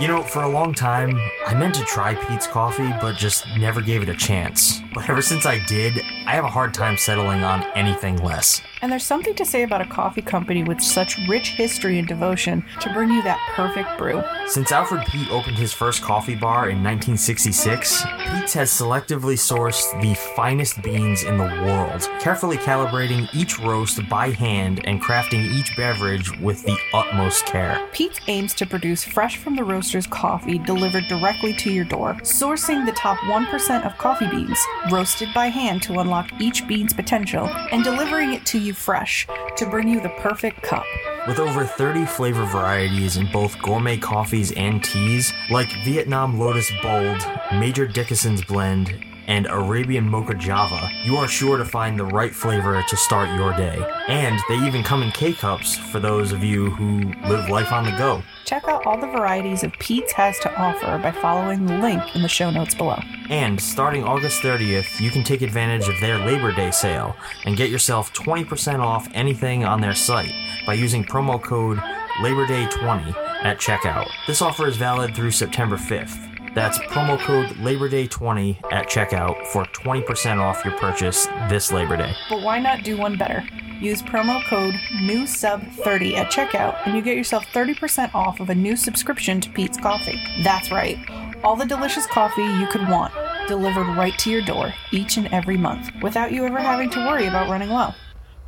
You know, for a long time, I meant to try Peet's Coffee, but just never gave it a chance. But ever since I did, I have a hard time settling on anything less. And there's something to say about a coffee company with such rich history and devotion to bring you that perfect brew. Since Alfred Peet opened his first coffee bar in 1966, Peet's has selectively sourced the finest beans in the world, carefully calibrating each roast by hand and crafting each beverage with the utmost care. Peet's aims to produce fresh from the roaster's coffee delivered directly to your door, sourcing the top 1% of coffee beans, roasted by hand to unlock each bean's potential, and delivering it to you fresh to bring you the perfect cup. With over 30 flavor varieties in both gourmet coffees and teas, like Vietnam Lotus Bold, Major Dickinson's Blend, and Arabian Mocha Java, you are sure to find the right flavor to start your day. And they even come in K cups for those of you who live life on the go. Check out all the varieties of Peet's has to offer by following the link in the show notes below. And starting August 30th, you can take advantage of their Labor Day sale and get yourself 20% off anything on their site by using promo code LaborDay20 at checkout. This offer is valid through September 5th. That's promo code LaborDay20 at checkout for 20% off your purchase this Labor Day. But why not do one better? Use promo code NEWSUB30 at checkout and you get yourself 30% off of a new subscription to Peet's Coffee. That's right, all the delicious coffee you could want delivered right to your door each and every month without you ever having to worry about running low.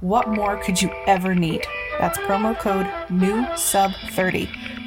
What more could you ever need? That's promo code NEWSUB30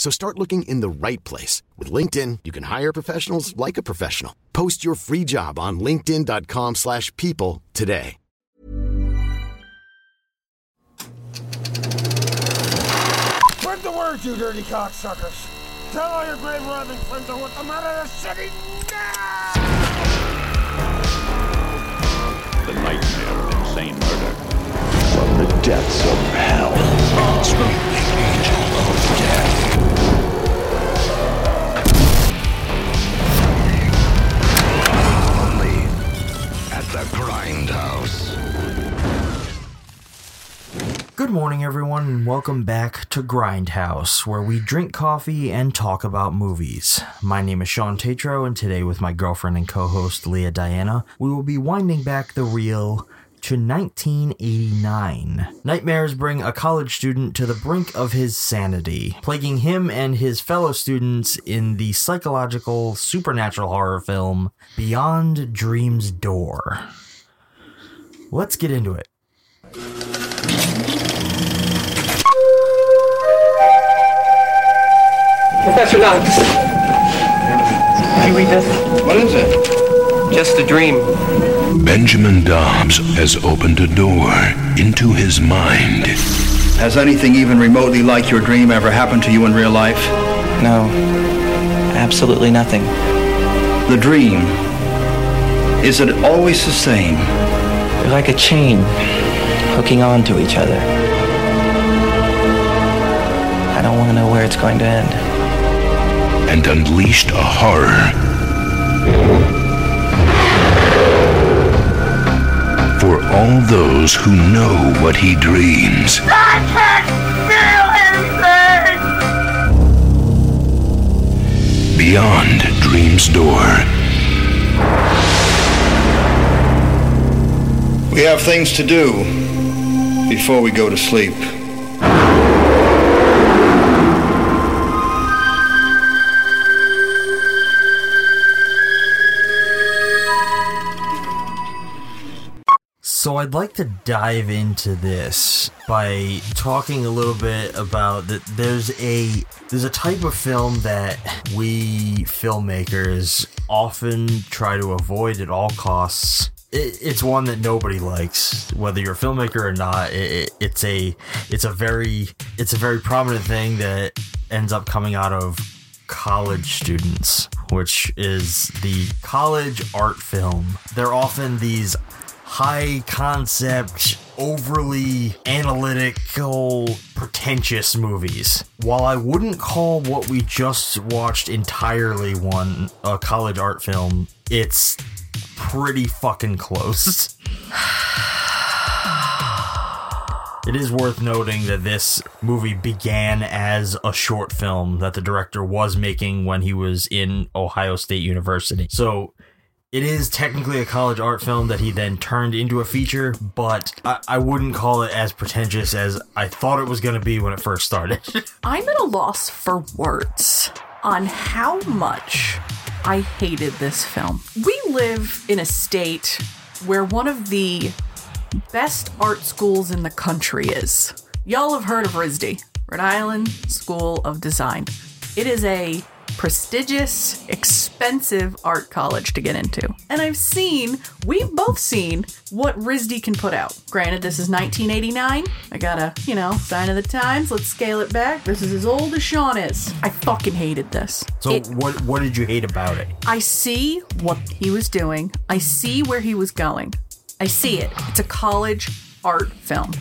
So start looking in the right place. With LinkedIn, you can hire professionals like a professional. Post your free job on linkedin.com slash people today. Spread the word, you dirty cocksuckers. Tell all your grave robbing friends I want them out of the city now! The nightmare of insane murder. From the depths of hell. From the angel of death. Good morning, everyone, and welcome back to Grindhouse, where we drink coffee and talk about movies. My name is Shawn Tetrault, and today, with my girlfriend and co host Lea Diana, we will be winding back the reel to 1989. Nightmares bring a college student to the brink of his sanity, plaguing him and his fellow students in the psychological supernatural horror film Beyond Dream's Door. Let's get into it. Professor Knox. Did you read this? What is it? Just a dream. Benjamin Dobbs has opened a door into his mind. Has anything even remotely like your dream ever happened to you in real life? No. Absolutely nothing. The dream, is it always the same? They're like a chain hooking on to each other. I don't want to know where it's going to end. And unleashed a horror for all those who know what he dreams. Beyond Dream's Door. We have things to do before we go to sleep. So I'd like to dive into this by talking a little bit about that there's a there's a type of film that we filmmakers often try to avoid at all costs. It, it's one that nobody likes, whether you're a filmmaker or not. It, it, it's a it's a very it's a very prominent thing that ends up coming out of college students, which is the college art film. They're often these high concept, overly analytical, pretentious movies. While I wouldn't call what we just watched entirely one a college art film, it's pretty fucking close. It is worth noting that this movie began as a short film that the director was making when he was in Ohio State University. So it is technically a college art film that he then turned into a feature, but I, I wouldn't call it as pretentious as I thought it was going to be when it first started. I'm at a loss for words on how much I hated this film. We live in a state where one of the best art schools in the country is. Y'all have heard of RISD, Rhode Island School of Design. It is a prestigious, expensive art college to get into. And I've seen, we've both seen what RISD can put out. Granted, this is 1989. I gotta, you know, sign of the times. Let's scale it back. This is as old as Shawn is. I fucking hated this. So It- what what did you hate about it? I see what he was doing. I see where he was going. I see it. It's a college art film.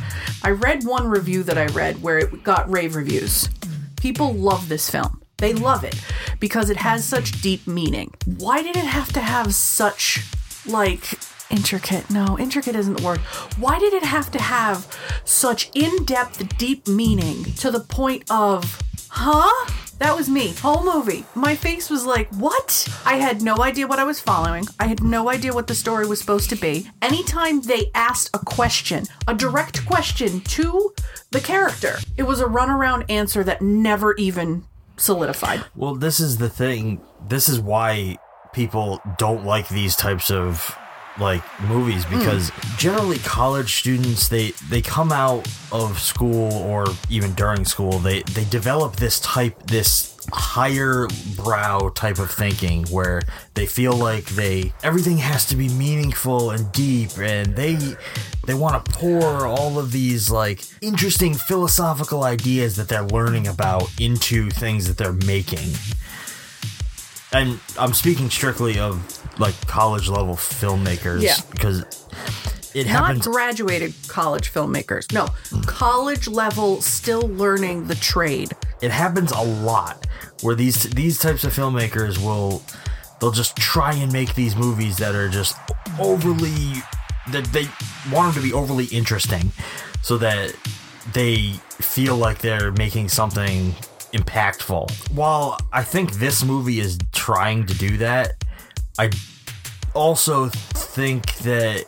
I read one review that I read where it got rave reviews. People love this film. They love it because it has such deep meaning. Why did it have to have such like intricate? No, intricate isn't the word. Why did it have to have such in-depth deep meaning to the point of Huh? That was me. Whole movie. My face was like, what? I had no idea what I was following. I had no idea what the story was supposed to be. Anytime they asked a question, a direct question to the character, it was a runaround answer that never even solidified. Well, this is the thing. This is why people don't like these types of like movies hmm. because generally college students they they come out of school or even during school they they develop this type this higher brow type of thinking where they feel like they everything has to be meaningful and deep and they they want to pour all of these like interesting philosophical ideas that they're learning about into things that they're making. And I'm speaking strictly of like college level filmmakers Yeah. because it Not happens graduated college filmmakers. No, college level, still learning the trade. it happens a lot where these these types of filmmakers will they'll just try and make these movies that are just overly that they want them to be overly interesting so that they feel like they're making something impactful. While I think this movie is trying to do that, I also think that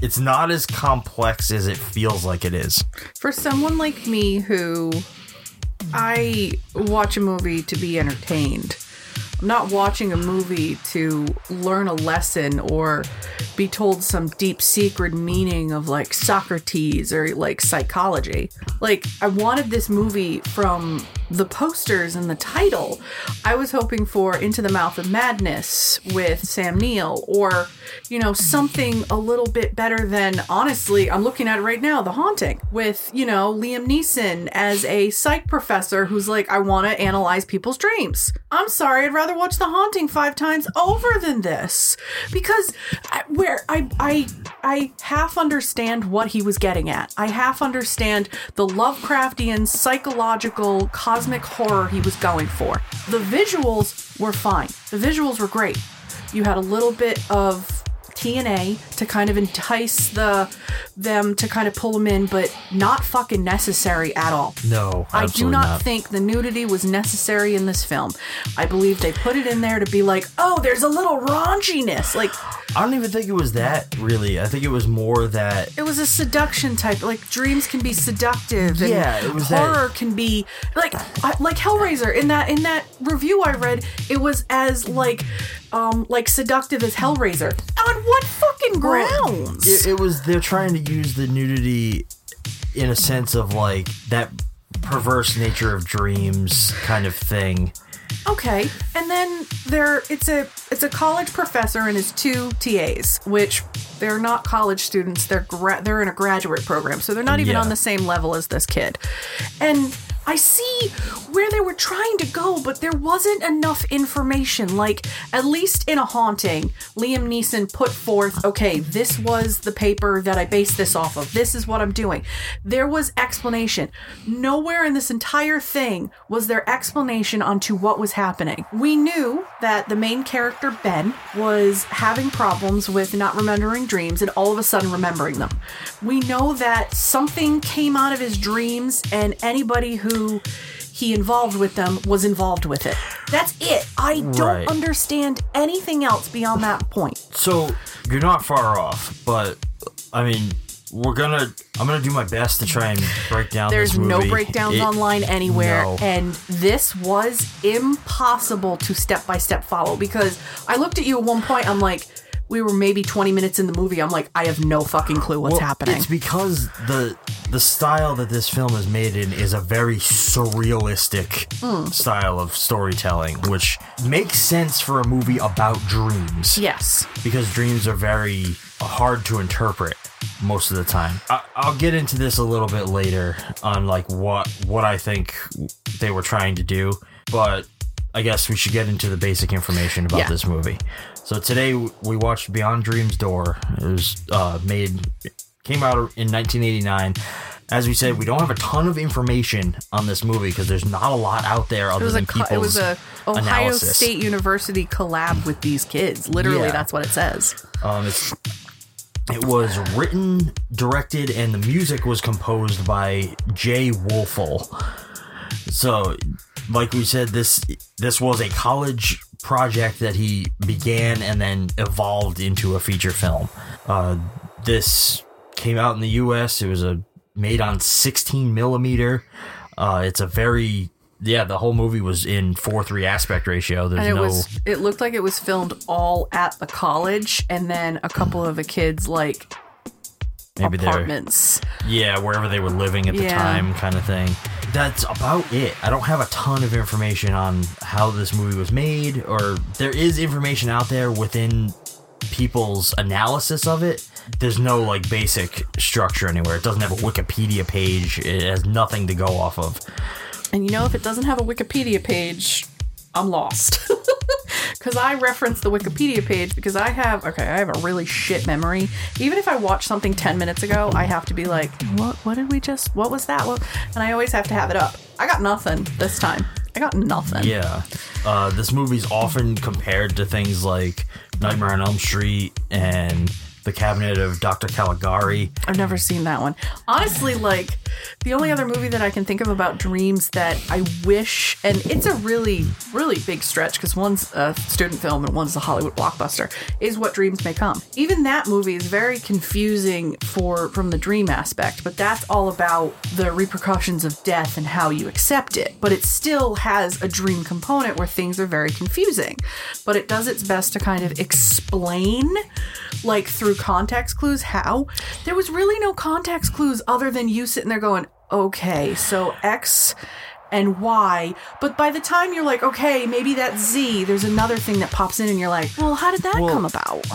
it's not as complex as it feels like it is. For someone like me who I watch a movie to be entertained. I'm not watching a movie to learn a lesson or be told some deep secret meaning of like Socrates or like psychology. Like, I wanted this movie from the posters and the title. I was hoping for Into the Mouth of Madness with Sam Neill or, you know, something a little bit better than, honestly, I'm looking at it right now, The Haunting with, you know, Liam Neeson as a psych professor who's like, I want to analyze people's dreams. I'm sorry, I'd rather watch The Haunting five times over than this because I, where I I I half understand what he was getting at. I half understand the Lovecraftian psychological cosmic horror he was going for. The visuals were fine. The visuals were great. You had a little bit of TNA to kind of entice the them to kind of pull them in, but not fucking necessary at all. No, I do not, not. think the nudity was necessary in this film. I believe they put it in there to be like, oh, there's a little raunchiness. Like, I don't even think it was that really. I think it was more that it was a seduction type. Like, dreams can be seductive, and Yeah, it was that- horror can be like, I, like Hellraiser. In that in that review I read, it was as like, um, like seductive as Hellraiser. On what fucking grounds? it, it was they're trying to use the nudity in a sense of like that perverse nature of dreams kind of thing. Okay, and then there it's a it's a college professor and his two TAs, which they're not college students. They're gra- they're in a graduate program, so they're not even Yeah. on the same level as this kid. And I see where they were trying to go, but there wasn't enough information. Like, at least in a haunting, Liam Neeson put forth, okay, this was the paper that I based this off of. This is what I'm doing. There was explanation. Nowhere in this entire thing was there explanation onto what was happening. We knew that the main character, Ben, was having problems with not remembering dreams and all of a sudden remembering them. We know that something came out of his dreams, and anybody who he involved with them was involved with it. That's it. I don't Right. understand anything else beyond that point. So you're not far off, but I mean, we're gonna. I'm gonna do my best to try and break down. There's no breakdowns It- online anywhere, no. and this was impossible to step by step follow because I looked at you at one point. I'm like, we were maybe 20 minutes in the movie. I'm like, I have no fucking clue what's Well, happening. It's because the the style that this film is made in is a very surrealistic Hmm. style of storytelling, which makes sense for a movie about dreams. yes. because dreams are very hard to interpret most of the time. I, I'll get into this a little bit later on like what what I think they were trying to do, but I guess we should get into the basic information about Yeah. this movie. So today we watched Beyond Dreams Door. It was uh, made came out in 1989. As we said, we don't have a ton of information on this movie because there's not a lot out there other than co- people's it was a Ohio analysis. State University collab with these kids. Literally, Yeah. that's what it says. Um, it's it was written, directed, and the music was composed by Jay Woelfel. So, like we said, this this was a college project that he began and then evolved into a feature film. Uh, this came out in the U.S. It was a made on 16 millimeter. Uh, it's a very yeah. The whole movie was in four three aspect ratio. There's And it no was it looked like it was filmed all at the college and then a couple of the kids like maybe apartments. Yeah, wherever they were living at the Yeah. time, kind of thing. That's about it. I don't have a ton of information on how this movie was made, or there is information out there within people's analysis of it. There's no like basic structure anywhere. It doesn't have a Wikipedia page. It has nothing to go off of. And you know, if it doesn't have a Wikipedia page, I'm lost. Because I reference the Wikipedia page because I have, okay, I have a really shit memory. Even if I watch something 10 minutes ago, I have to be like, what, what did we just, what was that? What? And I always have to have it up. I got nothing this time. I got nothing. Yeah. Uh, this movie's often compared to things like Nightmare on Elm Street and The Cabinet of Dr. Caligari. I've never seen that one. Honestly, like the only other movie that I can think of about dreams that I wish, and it's a really, really big stretch because one's a student film and one's a Hollywood blockbuster, is What Dreams May Come. Even that movie is very confusing for from the dream aspect, but that's all about the repercussions of death and how you accept it. But it still has a dream component where things are very confusing. But it does its best to kind of explain like through context clues how there was really no context clues other than you sitting there going okay so x and y. But by the time you're like okay maybe that's z there's another thing that pops in and you're like well how did that Well- come about?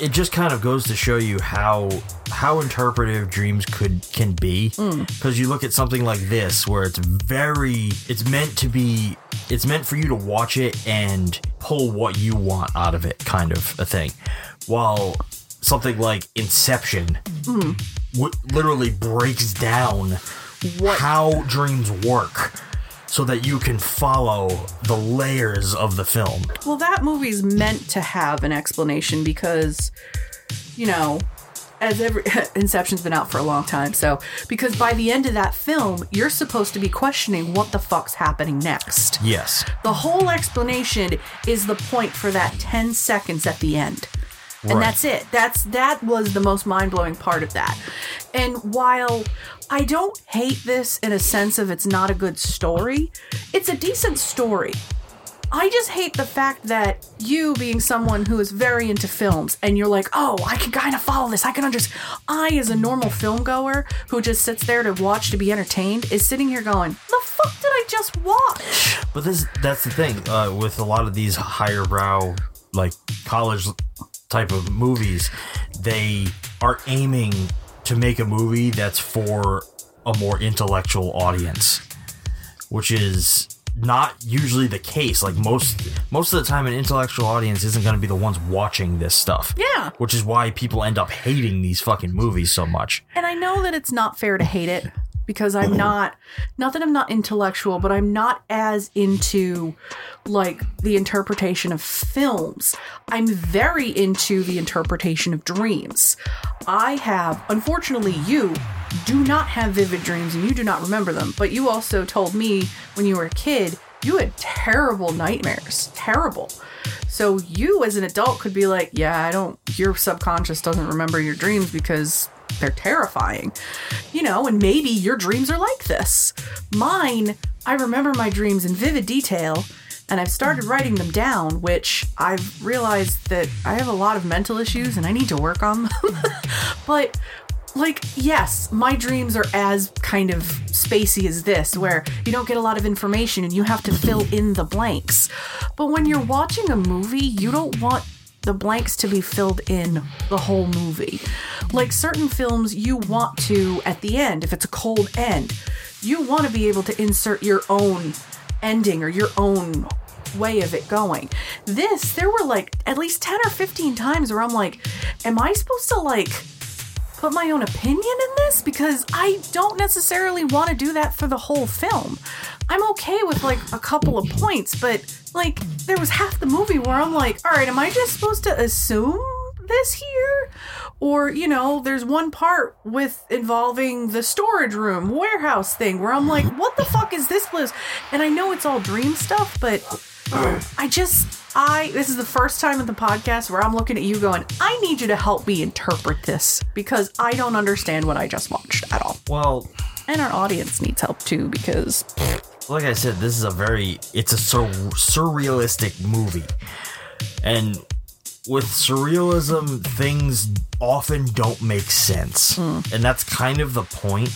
it just kind of goes to show you how how interpretive dreams could can be. Hmm. Because you look at something like this where it's very it's meant to be it's meant for you to watch it and pull what you want out of it kind of a thing. While something like inception hmm. w- literally breaks down how dreams work so that you can follow the layers of the film well that movie's meant to have an explanation because you know as every Inception's been out for a long time, so because by the end of that film, you're supposed to be questioning what the fuck's happening next. yes The whole explanation is the point for that 10 seconds at the end. And Right. that's it. That's that was the most mind-blowing part of that. And while I don't hate this in a sense of it's not a good story, it's a decent story. I just hate the fact that you being someone who is very into films and you're like, oh, I can kind of follow this. I can understand. I, as a normal film goer who just sits there to watch to be entertained, is sitting here going, the fuck did I just watch? But this that's the thing uh, with a lot of these higher brow like college type of movies, they are aiming to make a movie that's for a more intellectual audience. which is not usually the case. Like most most of the time, an intellectual audience isn't going to be the ones watching this stuff. Yeah. which is why people end up hating these fucking movies so much. And I know that it's not fair to hate it because I'm not, not that I'm not intellectual, but I'm not as into like the interpretation of films. I'm very into the interpretation of dreams. I have, unfortunately, you do not have vivid dreams and you do not remember them, but you also told me when you were a kid, you had terrible nightmares. Terrible. So you as an adult could be like, yeah, I don't, your subconscious doesn't remember your dreams because they're terrifying. You know, and maybe your dreams are like this. Mine, I remember my dreams in vivid detail and I've started writing them down, which I've realized that I have a lot of mental issues and I need to work on them. but like yes my dreams are as kind of spacey as this where you don't get a lot of information and you have to fill in the blanks but when you're watching a movie you don't want the blanks to be filled in the whole movie like certain films you want to at the end if it's a cold end you want to be able to insert your own ending or your own way of it going. This, there were like at least 10 or 15 times where I'm like, am I supposed to like put my own opinion in this? Because I don't necessarily want to do that for the whole film. I'm okay with like a couple of points, but like there was half the movie where I'm like, all right, am I just supposed to assume this here? Or, you know, there's one part with involving the storage room, warehouse thing where I'm like, what the fuck is this place? And I know it's all dream stuff, but I just, I, this is the first time in the podcast where I'm looking at you going, I need you to help me interpret this because I don't understand what I just watched at all. Well, And our audience needs help too because like I said, this is a very it's a sur- surrealistic movie, and with surrealism, things often don't make sense, hmm. and that's kind of the point.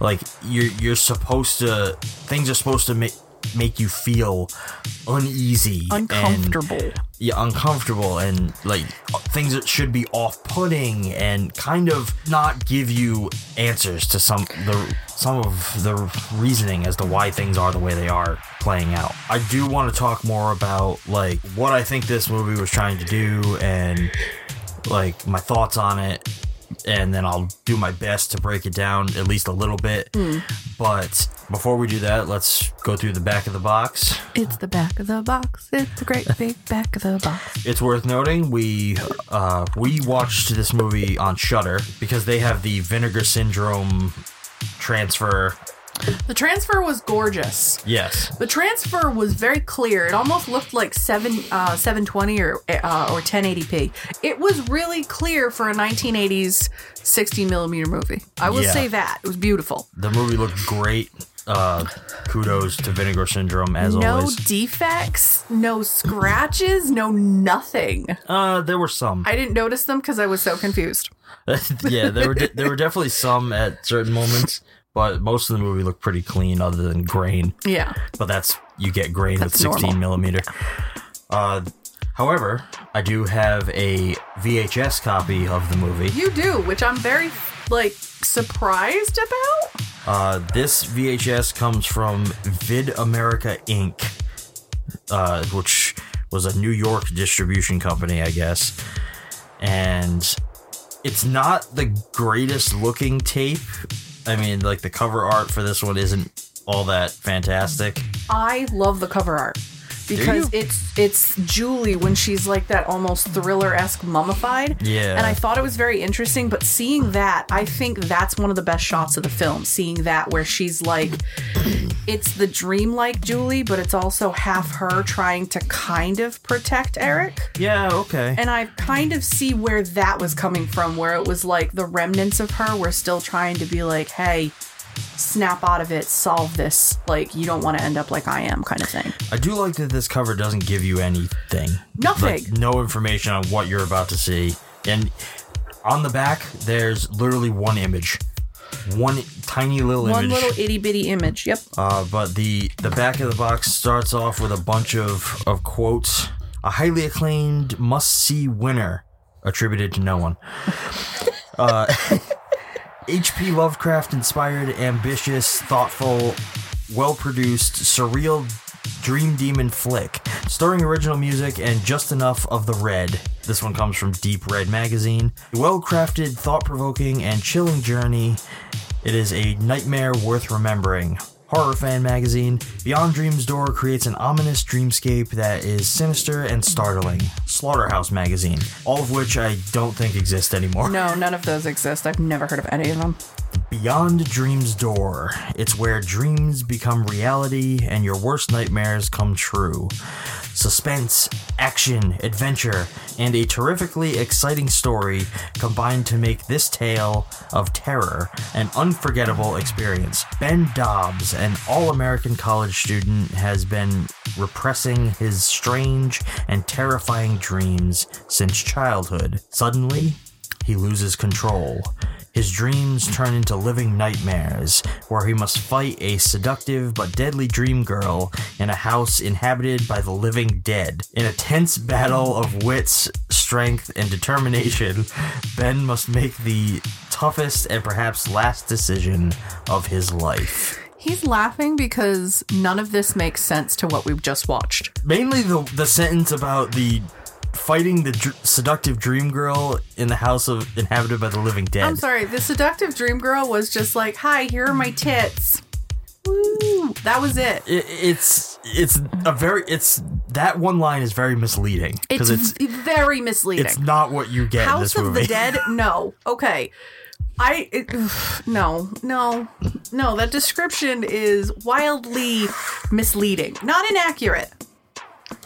Like you're you're supposed to things are supposed to make make you feel uneasy, and- uncomfortable. yeah, uncomfortable and like things that should be off-putting and kind of not give you answers to some the some of the reasoning as to why things are the way they are playing out. I do want to talk more about like what I think this movie was trying to do and like my thoughts on it and then I'll do my best to break it down at least a little bit. But before we do that, let's go through the back of the box. It's the back of the box. It's a great big back of the box. It's worth noting we uh, we watched this movie on Shudder because they have the Vinegar Syndrome transfer. The transfer was gorgeous. Yes, The transfer was very clear. It almost looked like seven uh, 720 or uh, or 1080p. It was really clear for a 1980s 60 millimeter movie. I will Yeah. say that it was beautiful. the movie looked great. Uh, kudos to Vinegar Syndrome as no always. No defects, no scratches, no nothing. Uh, there were some. I didn't notice them because I was so confused. yeah, there were de- there were definitely some at certain moments, but most of the movie looked pretty clean, other than grain. Yeah. but that's you get grain That's with 16 normal. millimeter. Uh, however, I do have a VHS copy of the movie. You do, which I'm very like surprised about. Uh, this VHS comes from Vid America Inc., uh, which was a New York distribution company, I guess. And it's not the greatest looking tape. I mean, like the cover art for this one isn't all that fantastic. I love the cover art because it's it's Julie when she's like that almost thriller esque mummified. Yeah. and I thought it was very interesting. But seeing that, I think that's one of the best shots of the film. Seeing that where she's like, it's the dreamlike Julie, but it's also half her trying to kind of protect Eric. Yeah, okay. And I kind of see where that was coming from, where it was like the remnants of her were still trying to be like, hey, snap out of it, solve this. Like, you don't want to end up like I am, kind of thing. I do like that this cover doesn't give you anything. Nothing. Like, no information on what you're about to see. And on the back, there's literally one image. One tiny little One image. One little itty bitty image. Yep. Uh, but the the back of the box starts off with a bunch of, of quotes. A highly acclaimed must see winner attributed to no one. Uh, H.P. Lovecraft inspired, ambitious, thoughtful, well produced, surreal Dream Demon flick, starring original music and just enough of the red. This one comes from Deep Red Magazine. Well crafted, thought provoking, and chilling journey. It is a nightmare worth remembering. Horror Fan Magazine, Beyond Dream's Door creates an ominous dreamscape that is sinister and startling. Slaughterhouse Magazine, all of which I don't think exist anymore. No, none of those exist. I've never heard of any of them. Beyond Dream's Door. It's where dreams become reality and your worst nightmares come true. Suspense, action, adventure, and a terrifically exciting story combined to make this tale of terror an unforgettable experience. Ben Dobbs, an all American college student, has been repressing his strange and terrifying dreams since childhood. Suddenly, he loses control. His dreams turn into living nightmares, where he must fight a seductive but deadly dream girl in a house inhabited by the living dead. In a tense battle of wits, strength, and determination, Ben must make the toughest and perhaps last decision of his life. He's laughing because none of this makes sense to what we've just watched. Mainly the the sentence about the fighting the dr- seductive dream girl in the house of inhabited by the living dead. I'm sorry, the seductive dream girl was just like, "Hi, here are my tits." Woo! That was it. It, it's it's a very it's that one line is very misleading It's, because it's very misleading. it's not what you get in House of the Dead? No. Okay. I it, no no no. That description is wildly misleading, not inaccurate.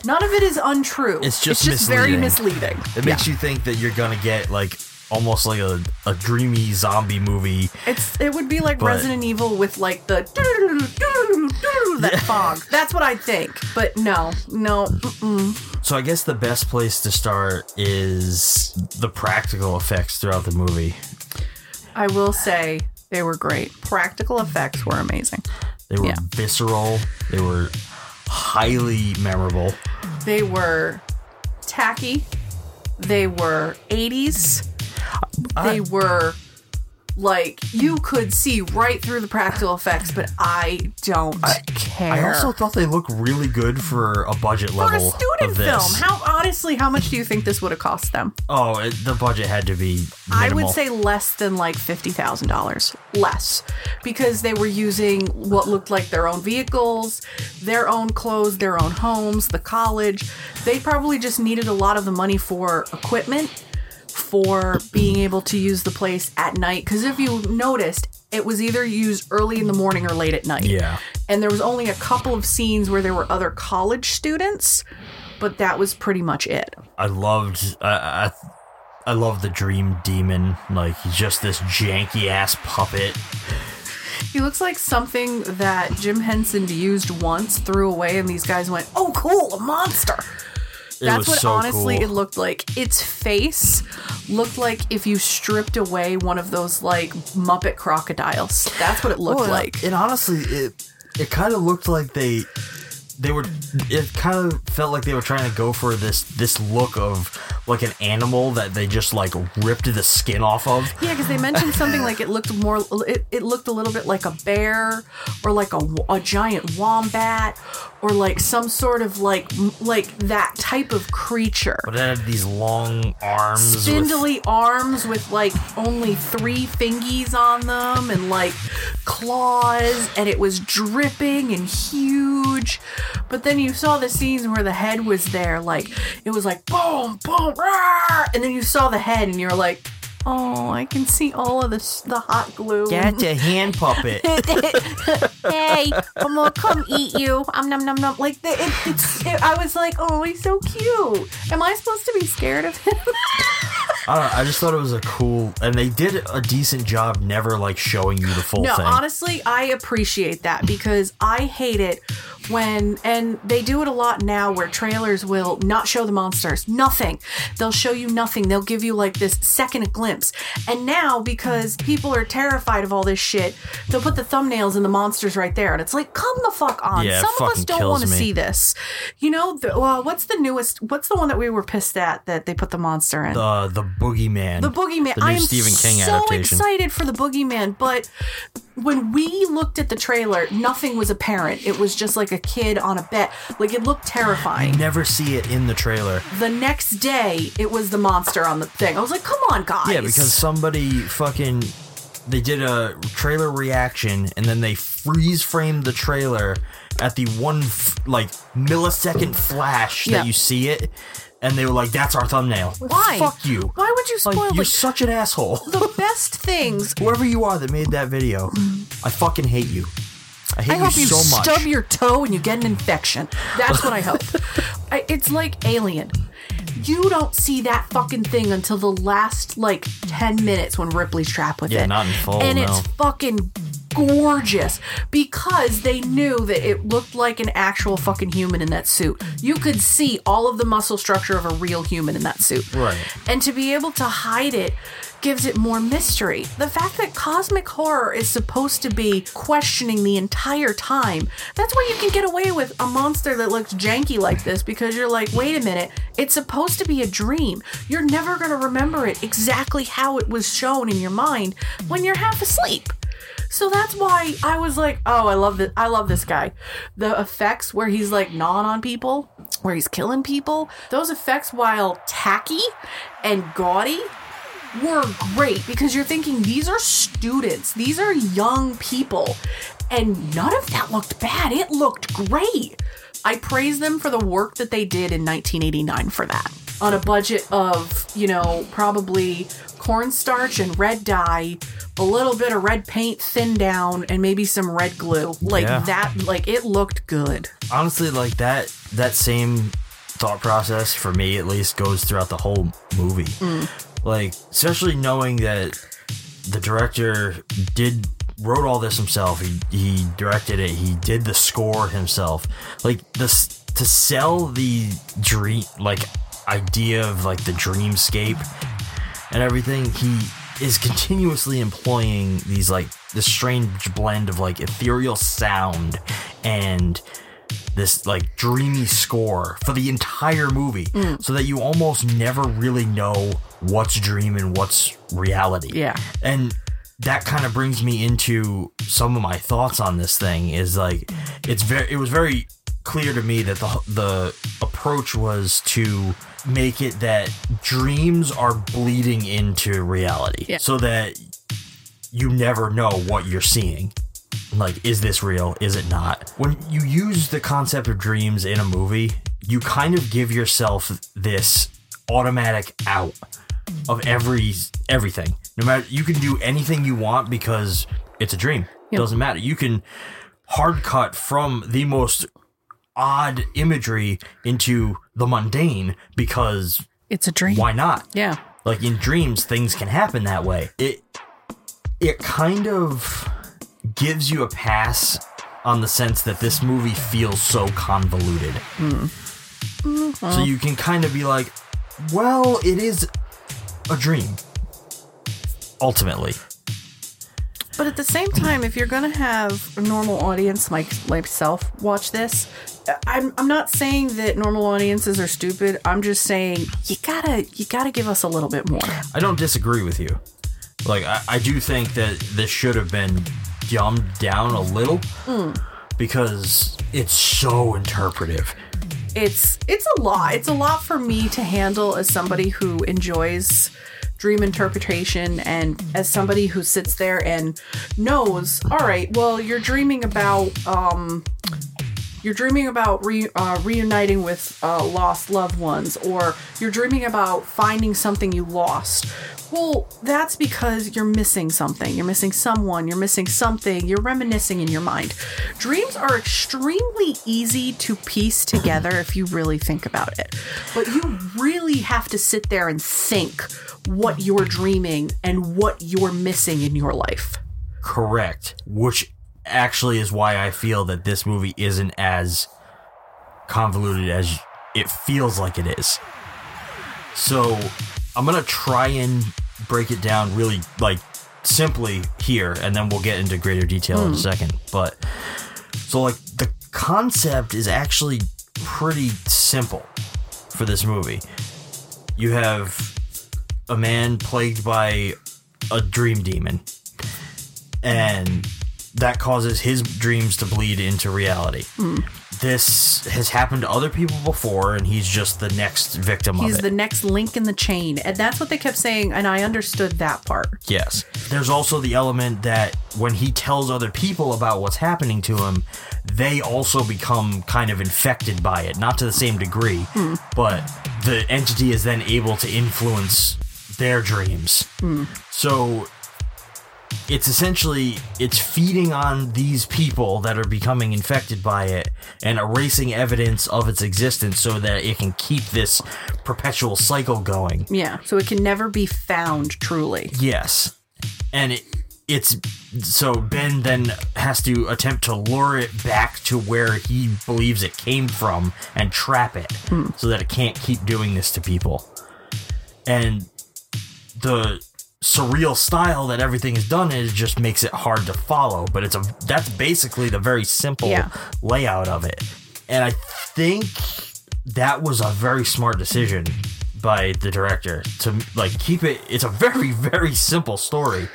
None of it is untrue. It's just very misleading. misleading. It makes you think that you're gonna get like almost like a, a dreamy zombie movie. It's it would be like But- Resident Evil with like the that fog. That's what I think. But no, no. Mm-mm. So I guess the best place to start is the practical effects throughout the movie. I will say they were great. Practical effects were amazing. They were Yeah. visceral. They were highly memorable. They were tacky. They were 80s. They were like you could see right through the practical effects, but I don't care. I also thought they looked really good for a budget for a level student of this. film, how honestly, how much do you think this would have cost them? oh, it, the budget had to be. I would say less than like fifty thousand dollars, less, because they were using what looked like their own vehicles, their own clothes, their own homes, the college. They probably just needed a lot of the money for equipment, for being able to use the place at night. Because if you noticed, it was either used early in the morning or late at night. Yeah. And there was only a couple of scenes where there were other college students, but that was pretty much it. I loved. I, I I love the Dream Demon. Like he's just this janky ass puppet. He looks like something that Jim Henson used once, threw away, and these guys went, "Oh, cool, a monster." That's what so honestly cool. it looked like. Its face looked like if you stripped away one of those like Muppet crocodiles. That's what it looked Well, like. And honestly, it it kind of looked like they they were. It kind of felt like they were trying to go for this this look of like an animal that they just like ripped the skin off of. Yeah, because they mentioned something like it looked more, it, it looked a little bit like a bear or like a, a giant wombat or like some sort of like like that type of creature. But it had these long arms. with- spindly arms with like only three fingies on them and like claws and it was dripping and huge but then you saw the scenes where the head was there like it was like boom boom rah, and then you saw the head and you're like oh i can see all of this the hot glue That's a hand puppet. hey, I'm gonna come eat you. Um, num num num. Like the, it, it's. It, I was like, oh, he's so cute. Am I supposed to be scared of him? I don't know. I just thought it was a cool, and they did a decent job never like showing you the full no, thing. honestly, I appreciate that because I hate it when, and they do it a lot now where trailers will not show the monsters. Nothing. They'll show you nothing. They'll give you like this second glimpse. And now, because people are terrified of all this shit, they'll put the thumbnails and the monsters right there. And it's like, come the fuck on. Yeah, Some of us don't want to see this. You know, the, uh, what's the newest, what's the one that we were pissed at that they put the monster in? the the boogeyman. The Boogeyman. The new I am Stephen King so adaptation. excited for the Boogeyman, but when we looked at the trailer, nothing was apparent. It was just like a kid on a bed. Like it looked terrifying. Never see it in the trailer. The next day, it was the monster on the thing. I was like, come on, guys. Yeah, because somebody fucking they did a trailer reaction and then they freeze framed the trailer at the one f- like millisecond flash Yeah. that you see it, and they were like, "That's our thumbnail." Why? Fuck you. Why would you Like, spoil you're like, such an asshole. the best things? Whoever you are that made that video, mm-hmm. I fucking hate you. I hate I hope you you so much. stub your toe and you get an infection. That's what I hope. I, it's like Alien. You don't see that fucking thing until the last like 10 minutes when Ripley's trapped with Yeah, it. not in full, And no. it's fucking gorgeous because they knew that it looked like an actual fucking human in that suit. You could see all of the muscle structure of a real human in that suit. Right. And to be able to hide it gives it more mystery. The fact that cosmic horror is supposed to be questioning the entire time, that's why you can get away with a monster that looks janky like this because you're like, wait a minute, it's supposed to be a dream. You're never going to remember it exactly how it was shown in your mind when you're half asleep. So that's why I was like, oh, I love this. I love this guy. The effects where he's like gnawing on people, where he's killing people, those effects, while tacky and gaudy, were great because you're thinking these are students, these are young people, and none of that looked bad. It looked great. I praise them for the work that they did in 1989 for that. On a budget of, you know, probably cornstarch and red dye, a little bit of red paint thinned down, and maybe some red glue. Like Yeah. that, like it looked good. honestly like that that same thought process for me at least goes throughout the whole movie mm. like especially knowing that the director did wrote all this himself he, he directed it he did the score himself like this to sell the dream like idea of like the dreamscape and everything he is continuously employing these like this strange blend of like ethereal sound and this like dreamy score for the entire movie mm. so that you almost never really know what's dream and what's reality Yeah. and that kind of brings me into some of my thoughts on this thing is like it's very it was very clear to me that the the approach was to make it that dreams are bleeding into reality. Yeah. so that you never know what you're seeing. Like is this real? Is it not? When you use the concept of dreams in a movie you kind of give yourself this automatic out of every everything. No matter you can do anything you want because it's a dream. It doesn't matter. You can hard cut from the most odd imagery into the mundane because It's a dream. why not? Yeah. like in dreams things can happen that way. It it kind of gives you a pass on the sense that this movie feels so convoluted. Mm-hmm. So you can kind of be like well it is a dream ultimately. But at the same time, if you're gonna have a normal audience like myself watch this, I'm I'm not saying that normal audiences are stupid. I'm just saying you gotta you gotta give us a little bit more. I don't disagree with you. Like I, I do think that this should have been dumbed down a little because it's so interpretive. It's it's a lot. It's a lot for me to handle as somebody who enjoys dream interpretation and as somebody who sits there and knows, all right, well, you're dreaming about um you're dreaming about re, uh, reuniting with uh, lost loved ones, or you're dreaming about finding something you lost. Well, that's because you're missing something. You're missing someone. You're missing something. You're reminiscing in your mind. Dreams are extremely easy to piece together if you really think about it. But you really have to sit there and think what you're dreaming and what you're missing in your life. Correct. Which actually is why I feel that this movie isn't as convoluted as it feels like it is. So I'm gonna try and break it down really like simply here, and then we'll get into greater detail in a hmm. second. But so like the concept is actually pretty simple for this movie. You have a man plagued by a dream demon and that causes his dreams to bleed into reality. Hmm. This has happened to other people before, and he's just the next victim He's of it. the next link in the chain. And that's what they kept saying. And I understood that part. Yes. There's also the element that when he tells other people about what's happening to him, they also become kind of infected by it. Not to the same degree, but the entity is then able to influence their dreams. So it's essentially it's feeding on these people that are becoming infected by it and erasing evidence of its existence so that it can keep this perpetual cycle going. Yeah. So it can never be found truly. Yes. And it, it's so Ben then has to attempt to lure it back to where he believes it came from and trap it hmm. so that it can't keep doing this to people. And the surreal style that everything is done in just makes it hard to follow, but it's a that's basically the very simple Yeah. layout of it. And I think that was a very smart decision by the director to like keep it it's a very very simple story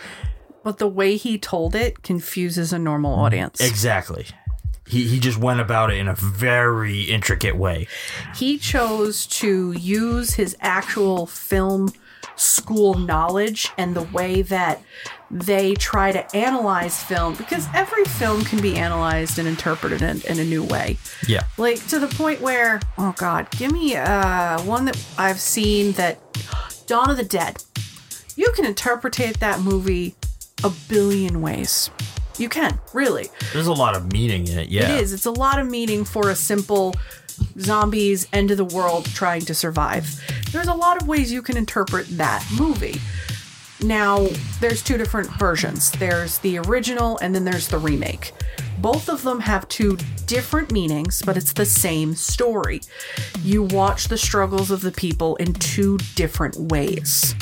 But the way he told it confuses a normal audience. exactly he, he just went about it in a very intricate way he chose to use his actual film school knowledge and the way that they try to analyze film because every film can be analyzed and interpreted in, in a new way. Yeah. Like to the point where oh god give me uh one that i've seen that dawn of the dead. You can interpretate that movie a billion ways. You can really. There's a lot of meaning in it yeah. It is. It's a lot of meaning for a simple zombies end of the world trying to survive. There's a lot of ways you can interpret that movie. Now, there's two different versions. There's the original and then there's the remake. Both of them have two different meanings, but it's the same story. You watch the struggles of the people in two different ways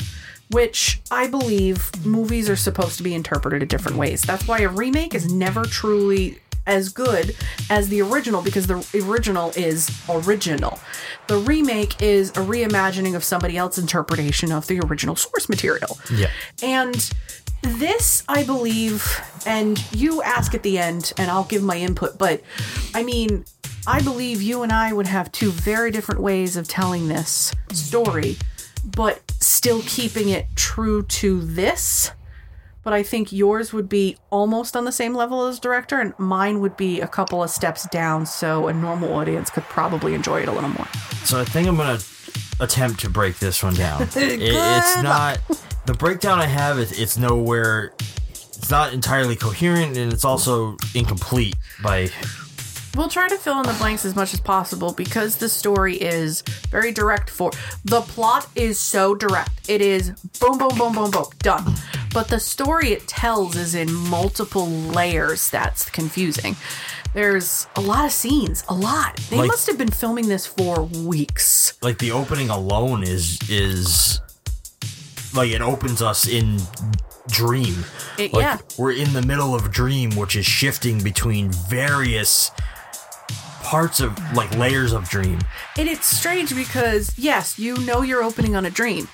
which I believe movies are supposed to be interpreted in different ways. That's why a remake is never truly as good as the original because the original is original. The remake is a reimagining of somebody else's interpretation of the original source material. yeah And this, I believe, and you ask at the end, and I'll give my input, but I mean, I believe you and I would have two very different ways of telling this story, but still keeping it true to this. But I think yours would be almost on the same level as director, and mine would be a couple of steps down, so a normal audience could probably enjoy it a little more. so i think i'm gonna attempt to break this one down It- it's not the breakdown i have is it's nowhere it's not entirely coherent and it's also incomplete by We'll try to fill in the blanks as much as possible because the story is very direct for the plot is so direct. It is boom boom boom boom boom done. But the story it tells is in multiple layers that's confusing. There's a lot of scenes, a lot. They Like- must have been filming this for weeks. like the opening alone is is like it opens us in dream It- like yeah. we're in the middle of dream which is shifting between various parts of like layers of dream And it's strange because, yes, you know you're opening on a dream.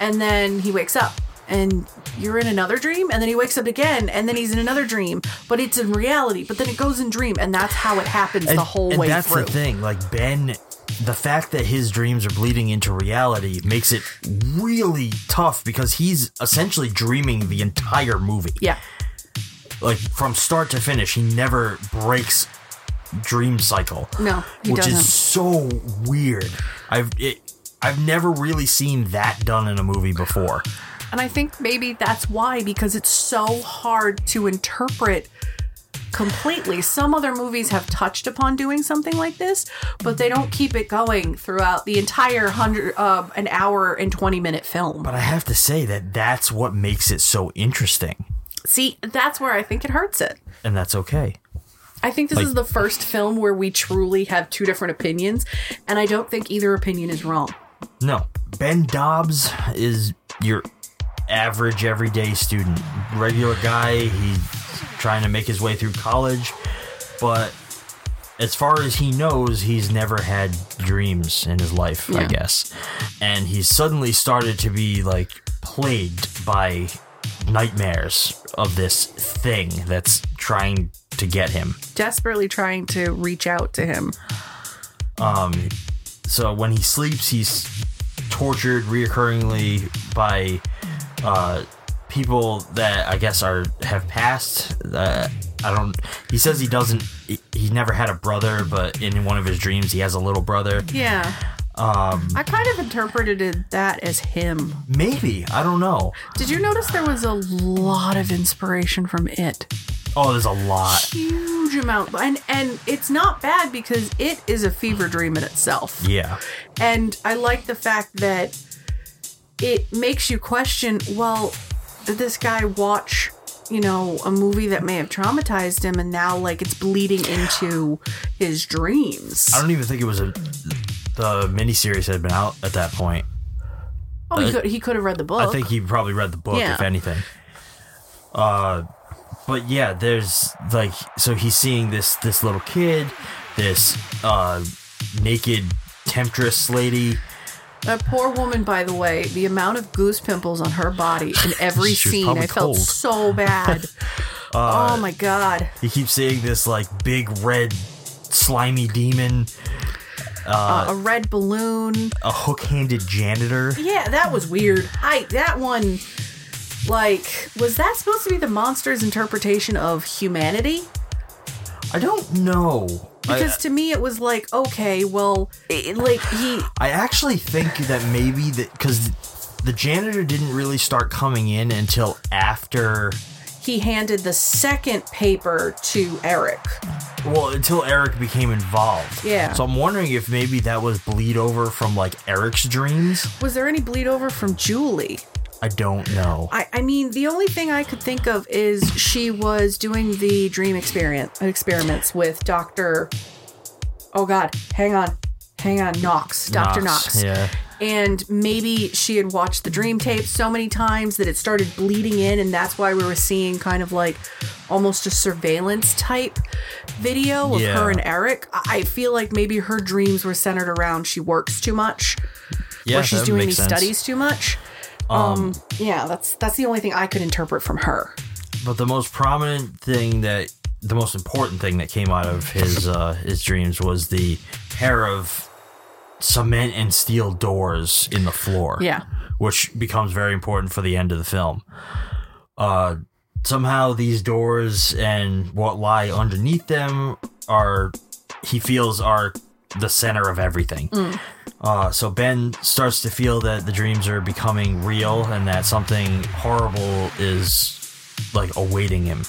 And then he wakes up and you're in another dream. And then he wakes up again and then he's in another dream. But it's in reality. But then it goes in dream. And that's how it happens the whole and way that's through. the thing like ben the fact that his dreams are bleeding into reality makes it really tough because he's essentially dreaming the entire movie Yeah. like from start to finish he never breaks dream cycle No, he which doesn't. is so weird i've it i've never really seen that done in a movie before And I think maybe that's why, because it's so hard to interpret completely. Some other movies have touched upon doing something like this, but they don't keep it going throughout the entire hundred, uh, an hour and 20 minute film. but i have to say that that's what makes it so interesting See, that's where I think it hurts it. and that's okay I think this is the first film where we truly have two different opinions, and I don't think either opinion is wrong. No, Ben Dobbs is your average everyday student, regular guy. He's trying to make his way through college, but as far as he knows, he's never had dreams in his life, I guess. And he's suddenly started to be like plagued by nightmares of this thing that's trying to get him. Desperately trying to reach out to him. Um so when he sleeps, he's tortured reoccurringly by uh, people that I guess are have passed. Uh, I don't. He says he doesn't. He, he never had a brother, but in one of his dreams, he has a little brother. Yeah. Um, I kind of interpreted that as him. Maybe I don't know. Did you notice there was a lot of inspiration from it? Oh, there's a lot. Huge amount, and and it's not bad because it is a fever dream in itself. Yeah. And I like the fact that it makes you question well, did this guy watch, you know, a movie that may have traumatized him and now like it's bleeding into his dreams? I don't even think it was a. The miniseries had been out at that point. oh, he could he could have read the book. I think he probably read the book, Yeah. if anything. Uh, but yeah, there's like, so he's seeing this this little kid, this uh naked temptress lady. That poor woman, by the way, the amount of goose pimples on her body in every scene, I felt cold. Uh, so bad. oh my god. He keeps seeing this like big red slimy demon, Uh, a red balloon. a hook-handed janitor. Yeah, that was weird. I that one like was that supposed to be the monster's interpretation of humanity? I don't know. Because I, to me it was like, okay, well, it, like he I actually think that maybe that because the janitor didn't really start coming in until after he handed the second paper to Eric. Well, until Eric became involved. Yeah. So I'm wondering if maybe that was bleed over from like Eric's dreams. Was there any bleed over from Julie? I don't know. I, I mean, the only thing I could think of is she was doing the dream experience experiments with Doctor. Oh God, hang on, hang on, Knox, Doctor Knox. Yeah. And maybe she had watched the dream tape so many times that it started bleeding in, and that's why we were seeing kind of like almost a surveillance type video of Yeah. her and Eric. I feel like maybe her dreams were centered around she works too much, Yeah, or she's doing these sense. studies too much. Um, yeah, that's that's the only thing I could interpret from her. But the most prominent thing that the most important thing that came out of his uh his dreams was the pair of cement and steel doors in the floor. Yeah. Which becomes very important for the end of the film. Uh somehow these doors and what lie underneath them are he feels are the center of everything. Uh, so Ben starts to feel that the dreams are becoming real and that something horrible is like awaiting him.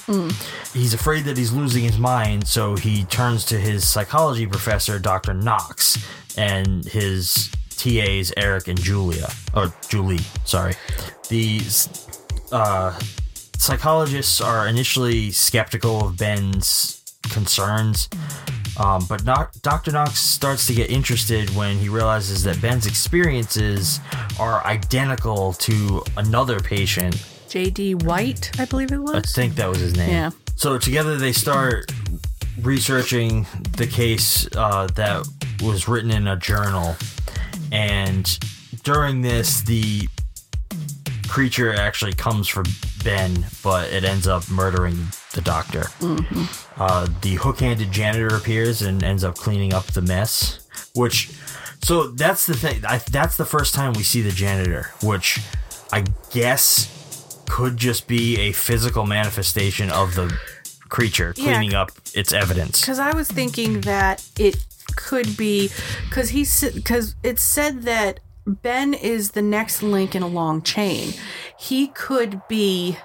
He's afraid that he's losing his mind, so he turns to his psychology professor, Dr. Knox, and his TAs, Eric and Julia. Or Julie, sorry. These uh, psychologists are initially skeptical of Ben's concerns, um, but Dr. Knox starts to get interested when he realizes that Ben's experiences are identical to another patient. J.D. White, I believe it was. I think that was his name. Yeah. So together they start researching the case uh, that was written in a journal, and during this, the creature actually comes for Ben, but it ends up murdering the doctor. Uh, the hook-handed janitor appears and ends up cleaning up the mess. Which, so that's the thing. I, that's the first time we see the janitor, which I guess could just be a physical manifestation of the creature Yeah. cleaning up its evidence. Because I was thinking that it could be because he because it said that Ben is the next link in a long chain. He could be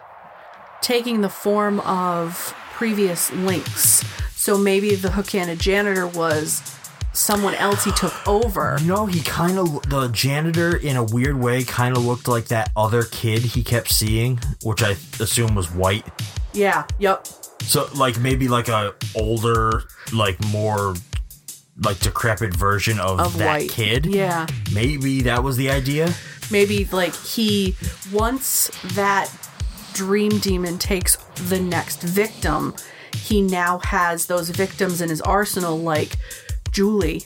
taking the form of previous links. So maybe the hook-handed janitor was someone else he took over. You know, he kind of the janitor in a weird way kind of looked like that other kid he kept seeing, which I assume was white. Yeah. Yep. So like maybe like a older, like more like decrepit version of, Of that white. kid. Yeah. Maybe that was the idea. maybe like he once that dream demon takes the next victim he now has those victims in his arsenal like julie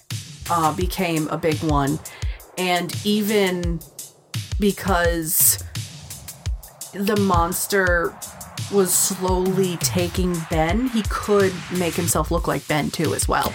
uh, became a big one and even because the monster was slowly taking Ben, he could make himself look like Ben too as well.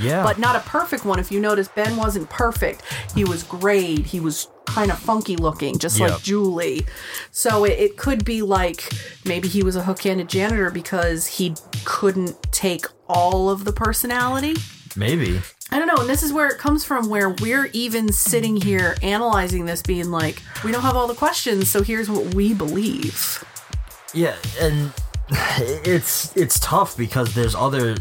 Yeah. But not a perfect one. If you notice, Ben wasn't perfect. He was grayed. He was kind of funky looking, just Yep. like Julie. So it, it could be like maybe he was a hook-handed janitor because he couldn't take all of the personality. Maybe. I don't know, and this is where it comes from where we're even sitting here analyzing this being like, we don't have all the questions, so here's what we believe. Yeah, and it's it's tough because there's other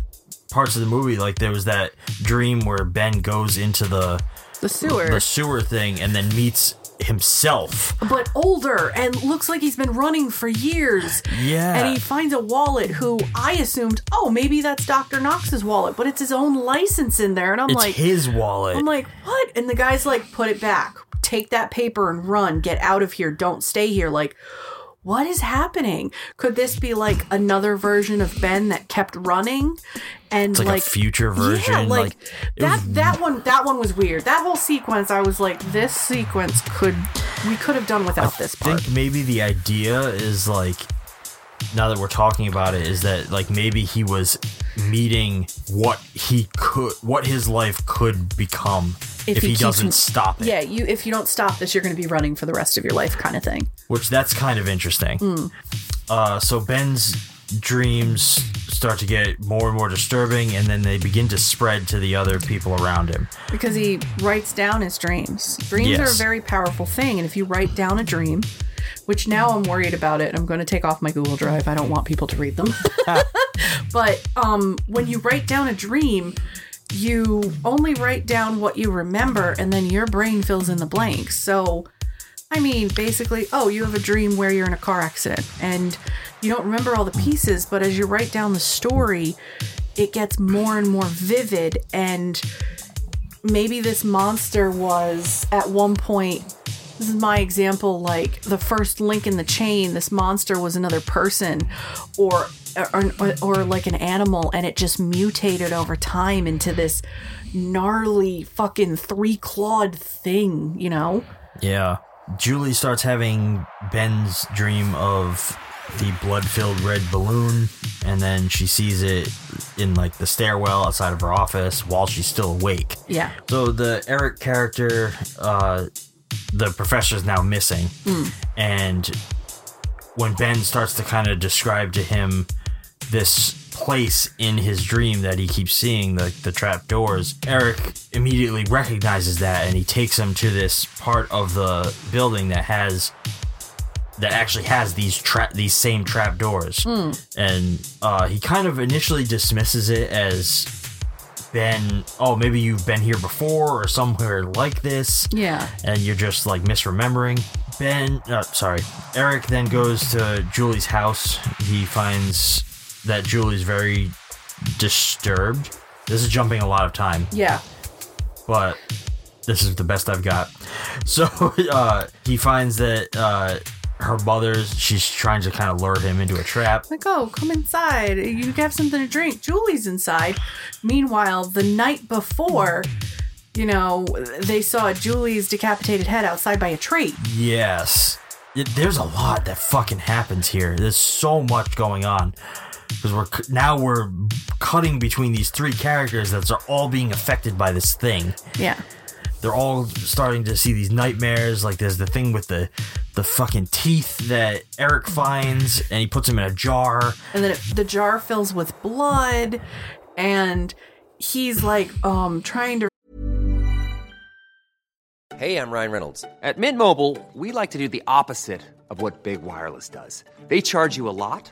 parts of the movie like there was that dream where Ben goes into the The sewer. the sewer thing and then meets himself. but older and looks like he's been running for years. Yeah. And he finds a wallet who I assumed, oh, maybe that's Dr. Knox's wallet, but it's his own license in there. And I'm It's like, his wallet. I'm like, what? And the guy's like, put it back. Take that paper and run. Get out of here. Don't stay here. Like, what is happening? Could this be like another version of Ben that kept running? And It's like a future version, Yeah, like, like, that. was- that one. That one was weird. That whole sequence, I was like, this sequence could we could have done without this I part. think maybe the idea is like now that we're talking about it is that like maybe he was meeting what he could what his life could become if, he, keeps- doesn't stop it. Yeah, you if you don't stop this, you're going to be running for the rest of your life, kind of thing. which that's kind of interesting. Uh, so Ben's dreams start to get more and more disturbing, and then they begin to spread to the other people around him. because he writes down his dreams. Dreams are a very powerful thing, and if you write down a dream, which now I'm worried about it, I'm going to take off my Google Drive. I don't want people to read them. but um, when you write down a dream, you only write down what you remember, and then your brain fills in the blanks. So. I mean, basically, oh, you have a dream where you're in a car accident and you don't remember all the pieces, but as you write down the story, it gets more and more vivid and maybe this monster was at one point this is my example like the first link in the chain this monster was another person or or, or, or like an animal and it just mutated over time into this gnarly fucking three clawed thing you know Yeah. Julie starts having Ben's dream of the blood filled red balloon, and then she sees it in like the stairwell outside of her office while she's still awake. yeah So the Eric character, uh, the professor is now missing, and when Ben starts to kind of describe to him this place in his dream that he keeps seeing, the the trap doors, Eric immediately recognizes that, and he takes him to this part of the building that has that actually has these trap these same trap doors, and uh, he kind of initially dismisses it as been oh maybe you've been here before or somewhere like this. Yeah. And you're just like misremembering. Ben uh, sorry. Eric then goes to julie's house. He finds that julie's very disturbed. This is jumping a lot of time. Yeah. But this is the best I've got. So uh, he finds that uh, her mother's, she's trying to kind of lure him into a trap. like oh come inside you have something to drink julie's inside meanwhile the night before you know they saw julie's decapitated head outside by a tree Yes. It- there's a lot that fucking happens here. There's so much going on. Because we're now we're cutting between these three characters that are all being affected by this thing. yeah they're all starting to see these nightmares. Like there's the thing with the the fucking teeth that Eric finds, and he puts them in a jar. and then it, the jar fills with blood and he's like um trying to Hey, I'm Ryan Reynolds. At Mint Mobile, we like to do the opposite of what Big Wireless does. They charge you a lot,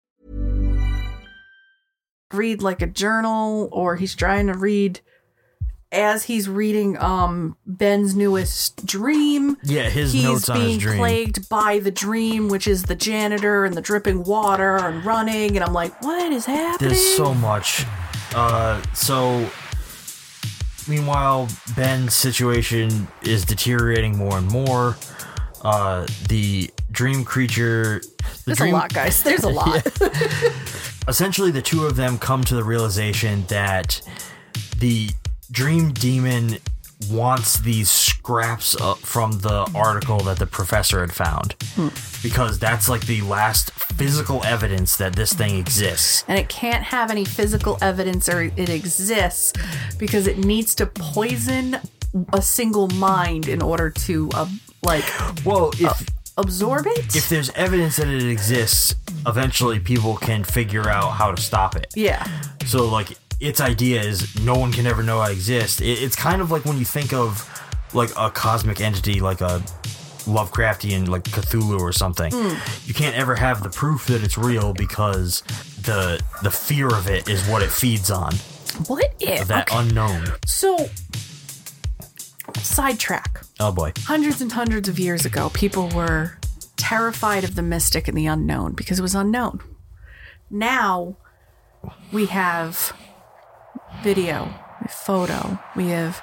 Read like a journal, or he's trying to read as he's reading um Ben's newest dream. Yeah, his he's notes on being his dream. plagued by the dream, which is the janitor and the dripping water and running, and I'm like, what is happening? There's so much. Uh, so, meanwhile, Ben's situation is deteriorating more and more. Uh, the dream creature. The There's dream, a lot, guys. There's a lot. essentially the two of them come to the realization that the dream demon wants these scraps from the article that the professor had found. Because that's like the last physical evidence that this thing exists. And it can't have any physical evidence or it exists because it needs to poison a single mind in order to uh, like well if absorb it if there's evidence that it exists eventually people can figure out how to stop it yeah so like its idea is no one can ever know I exist. It, it's kind of like when you think of like a cosmic entity, like a Lovecraftian, like Cthulhu or something. Mm. You can't ever have the proof that it's real because the the fear of it is what it feeds on. what if That okay. unknown. so sidetrack. Oh boy. hundreds and hundreds of years ago people were terrified of the mystic and the unknown because it was unknown. Now we have video photo we have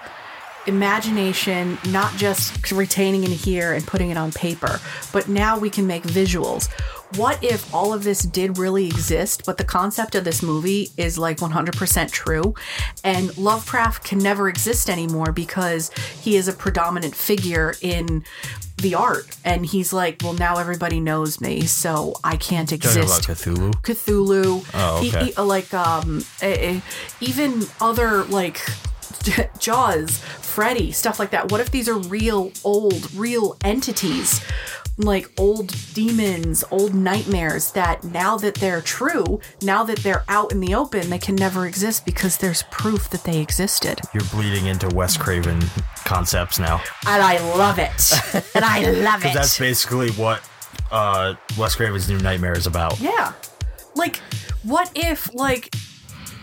imagination not just retaining in here and putting it on paper but now we can make visuals what if all of this did really exist but the concept of this movie is like 100% true and lovecraft can never exist anymore because he is a predominant figure in the art and he's like well now everybody knows me so i can't exist about Cthulhu. Cthulhu. Oh, He- okay. he- like um, eh, eh, even other like Jaws, Freddy, stuff like that. What if these are real, old, real entities? Like old demons, old nightmares that now that they're true, now that they're out in the open, they can never exist because there's proof that they existed. You're bleeding into Wes Craven concepts now. And I love it. and I love it. Because that's basically what uh, Wes Craven's New Nightmare is about. Yeah. Like, what if, like,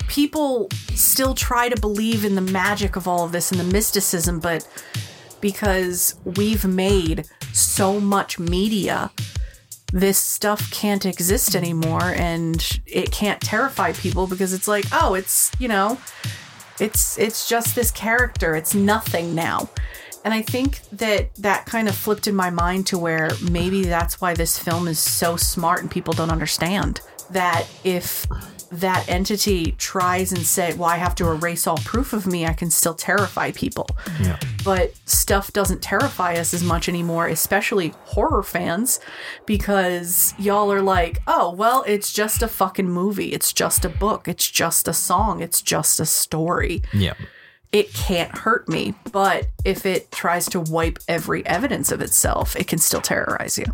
people still try to believe in the magic of all of this and the mysticism, but because we've made so much media, this stuff can't exist anymore and it can't terrify people because it's like, oh, it's, you know, it's it's just this character. It's nothing now. And I think that that kind of flipped in my mind to where maybe that's why this film is so smart and people don't understand that if that entity tries and say, "Well, I have to erase all proof of me," I can still terrify people. Yeah. But stuff doesn't terrify us as much anymore, especially horror fans, because y'all are like, "Oh, well, it's just a fucking movie. It's just a book. It's just a song. It's just a story." Yeah. it can't hurt me. But if it tries to wipe every evidence of itself, it can still terrorize you.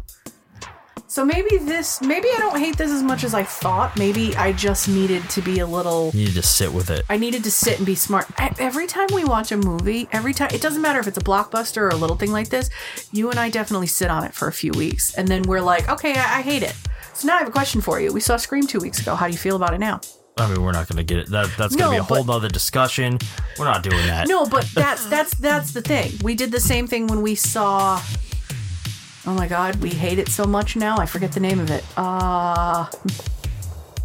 So maybe this, maybe I don't hate this as much as I thought. Maybe I just needed to be a little. You need to sit with it. I needed to sit and be smart. E- Every time we watch a movie, every time, it doesn't matter if it's a blockbuster or a little thing like this, you and I definitely sit on it for a few weeks. And then we're like, okay, I, I hate it. So now I have a question for you. We saw Scream two weeks ago. How do you feel about it now? I mean, we're not going to get it. That, that's going to No, be a whole but- nother discussion. We're not doing that. No, but that's that's that's the thing. We did the same thing when we saw. Oh my god, we hate it so much now. I forget the name of it. Uh,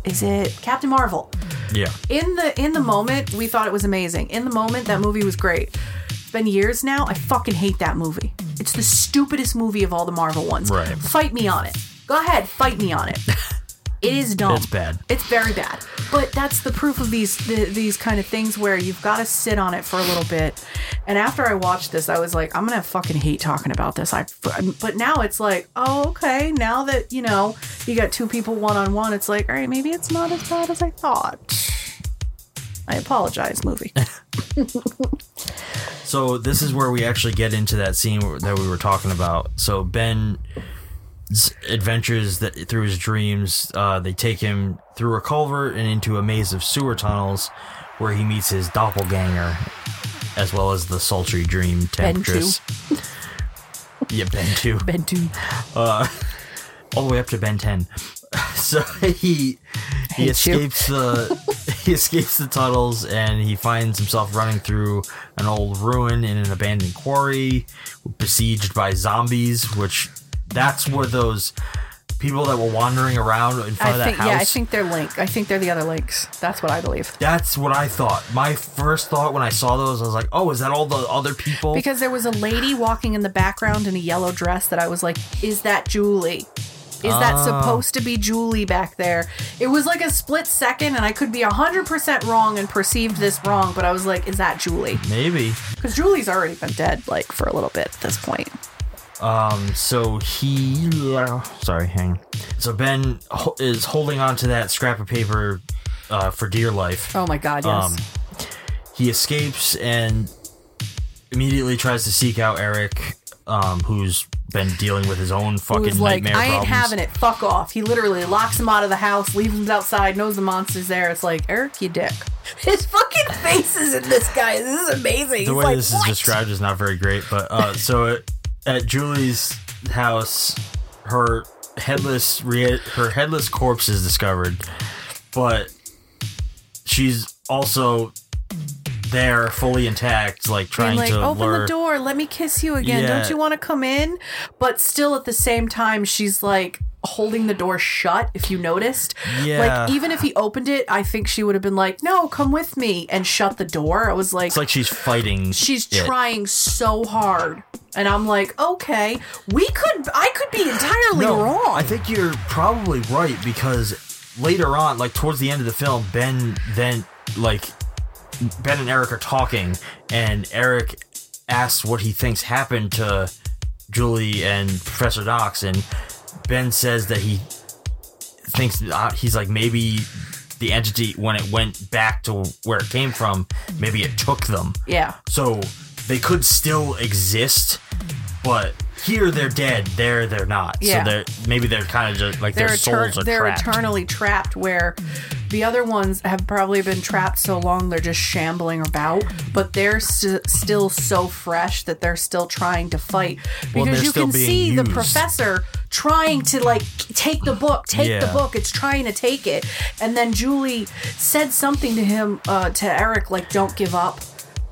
is it Captain Marvel? Yeah. In the in the moment, we thought it was amazing. In the moment, that movie was great. It's been years now. I fucking hate that movie. It's the stupidest movie of all the Marvel ones. Right. Fight me on it. Go ahead, fight me on it. It is dumb. It's bad. It's very bad. But that's the proof of these the, these kind of things where you've got to sit on it for a little bit. And after I watched this, I was like, I'm gonna fucking hate talking about this. I but now it's like, oh okay. Now that you know you got two people one on one, it's like, all right, maybe it's not as bad as I thought. I apologize, movie. So this is where we actually get into that scene that we were talking about. So Ben's adventures that through his dreams, uh, they take him through a culvert and into a maze of sewer tunnels, where he meets his doppelganger, as well as the sultry dream Ben temptress. yeah, Ben two. Ben two. Uh, all the way up to Ben ten. So he he Hate you. escapes the he escapes the tunnels and he finds himself running through an old ruin in an abandoned quarry, besieged by zombies. Which that's where those people that were wandering around in front I of that think house. yeah, I think they're Link. I think they're the other Links. That's what I believe. That's what I thought. My first thought when I saw those, I was like, "Oh, is that all the other people?" Because there was a lady walking in the background in a yellow dress that I was like, is that Julie? Is that Oh. supposed to be Julie back there? It was like a split second, and I could be 100% wrong and perceived this wrong, but I was like, is that Julie? maybe. Because Julie's already been dead, like, for a little bit at this point. Um. So he. Sorry, hang. on. So Ben is holding on to that scrap of paper uh, for dear life. Oh my god, yes. Um, he escapes and immediately tries to seek out Eric, um, who's been dealing with his own fucking like, nightmare I ain't problems. having it. Fuck off. He literally locks him out of the house, leaves him outside, knows the monster's there. It's like, Eric, you dick. His fucking faces in this guy. This is amazing. the He's way like, this "What?" is described is not very great, but uh, so at, at Julie's house, her headless re- her headless corpse is discovered, but she's also there, fully intact, like trying like, to open lure. the door, let me kiss you again. Yeah. Don't you want to come in? But still, at the same time, she's like holding the door shut. If you noticed, Yeah. like even if he opened it, I think she would have been like, "No, come with me," and shut the door. I was like, It's like she's fighting. she's it. trying so hard, and I'm like, okay, we could, I could be entirely No, wrong. I think you're probably right because later on, like towards the end of the film, Ben then like Ben and Eric are talking, and Eric asks what he thinks happened to Julie and Professor Knox, and Ben says that he thinks uh, he's like maybe the entity when it went back to where it came from, maybe it took them. yeah. So they could still exist, but here they're dead. There they're not. Yeah. So they're maybe they're kind of just like they're, their souls are they're trapped. eternally trapped where the other ones have probably been trapped so long they're just shambling about but they're st- still so fresh that they're still trying to fight because they're you can see the professor trying to like take the book take the book it's trying to take it and then julie said something to him uh, to eric like don't give up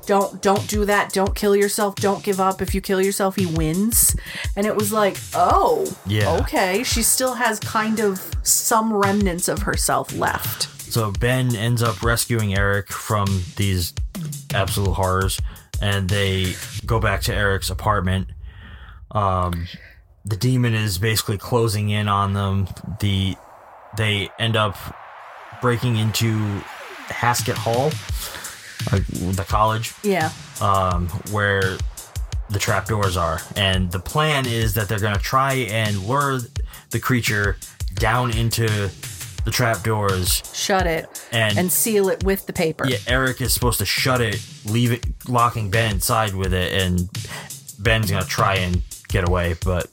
don't don't do that. Don't kill yourself. Don't give up. If you kill yourself he wins. And it was like oh Yeah. okay. She still has kind of some remnants of herself left. So Ben ends up rescuing Eric from these absolute horrors, and they go back to Eric's apartment. Um, the demon is basically closing in on them. The they end up breaking into Haskett Hall, like the college. yeah um, where the trapdoors are. And the plan is that they're going to try and lure the creature down into the trapdoors. shut it And- and seal it with the paper Yeah, Eric is supposed to shut it, leave it, locking Ben inside with it, and Ben's going to try and get away, but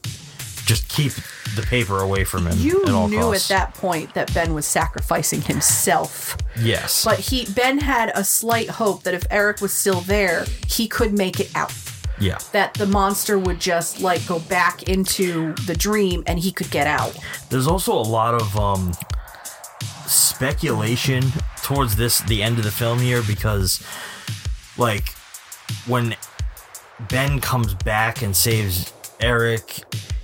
just keep the paper away from him you at all knew costs. at that point that ben was sacrificing himself Yes. but he ben had a slight hope that if eric was still there he could make it out yeah. that the monster would just like go back into the dream and he could get out There's also a lot of um, speculation towards this the end of the film here because, like, when Ben comes back and saves Eric,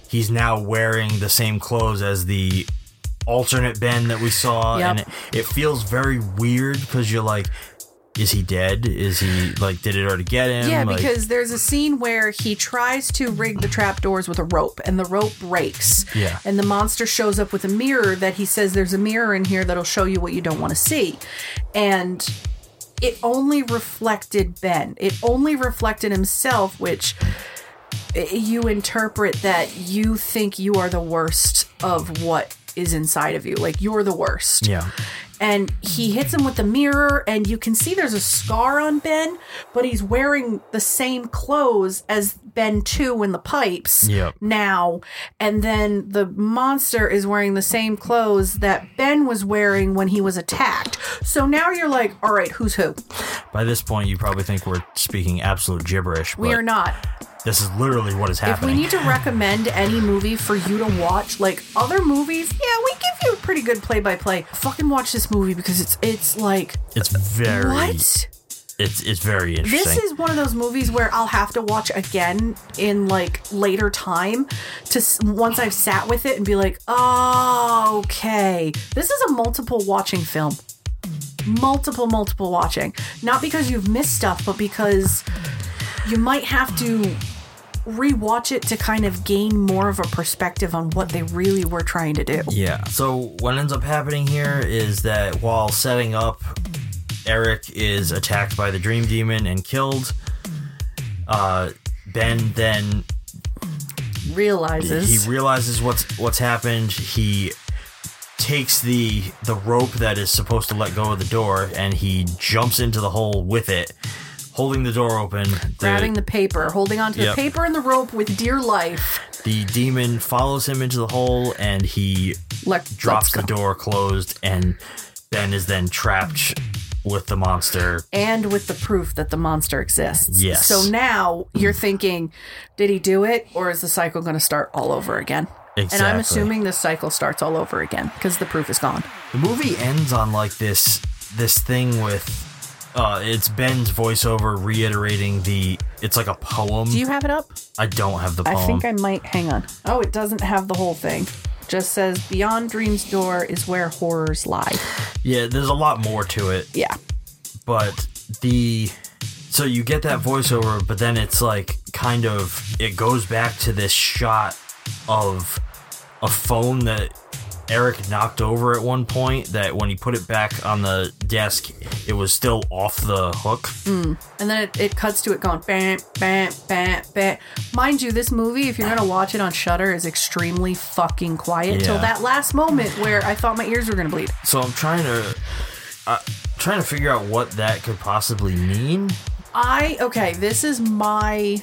he's now wearing the same clothes as the alternate Ben that we saw, Yep. and it, it feels very weird because you're like. Is he dead? Is he like? Did it already get him? Yeah, Like- because there's a scene where he tries to rig the trapdoors with a rope and the rope breaks. Yeah. And the monster shows up with a mirror that he says there's a mirror in here that'll show you what you don't want to see. And it only reflected Ben. It only reflected himself, which you interpret that you think you are the worst of what is inside of you. Like you're the worst. yeah, and he hits him with the mirror and you can see there's a scar on Ben, but he's wearing the same clothes as Ben 2 in the pipes Yep. now. And then the monster is wearing the same clothes that Ben was wearing when he was attacked. So now you're like, all right, who's who? By this point, you probably think we're speaking absolute gibberish. We are not. This is literally what is happening. If we need to recommend any movie for you to watch, like other movies, yeah, we give you a pretty good play by play. Fucking watch this movie because it's it's like it's very. What? It's it's very interesting. This is one of those movies where I'll have to watch again in like later time to once I've sat with it and be like, oh, okay, this is a multiple watching film. Multiple, multiple watching. Not because you've missed stuff, but because you might have to rewatch it to kind of gain more of a perspective on what they really were trying to do. Yeah. So what ends up happening here is that while setting up, Eric is attacked by the Dream Demon and killed. Uh, ben then Realizes he realizes what's what's happened. He takes the the rope that is supposed to let go of the door and he jumps into the hole with it, holding the door open. The- grabbing the paper, holding onto Yep. the paper and the rope with dear life. the demon follows him into the hole and he Let, drops the door closed and Ben is then trapped with the monster. and with the proof that the monster exists. Yes. So now you're thinking, did he do it, or is the cycle going to start all over again? And I'm assuming this cycle starts all over again because the proof is gone. The movie ends on like this this thing with uh it's Ben's voiceover reiterating the it's like a poem. Do you have it up? I don't have the poem. I think I might. Hang on. Oh, it doesn't have the whole thing. Just says Beyond Dreams Door is where horrors lie. yeah, there's a lot more to it. Yeah. But the so you get that voiceover, but then it's like kind of it goes back to this shot of a phone that Eric knocked over at one point that when he put it back on the desk, it was still off the hook. Mm. And then it, it cuts to it going bam, bam, bam, bam. Mind you, this movie, if you're gonna watch it on Shudder, is extremely fucking quiet till that last moment where I thought my ears were gonna bleed. So I'm trying to uh, trying to figure out what that could possibly mean. I okay, this is my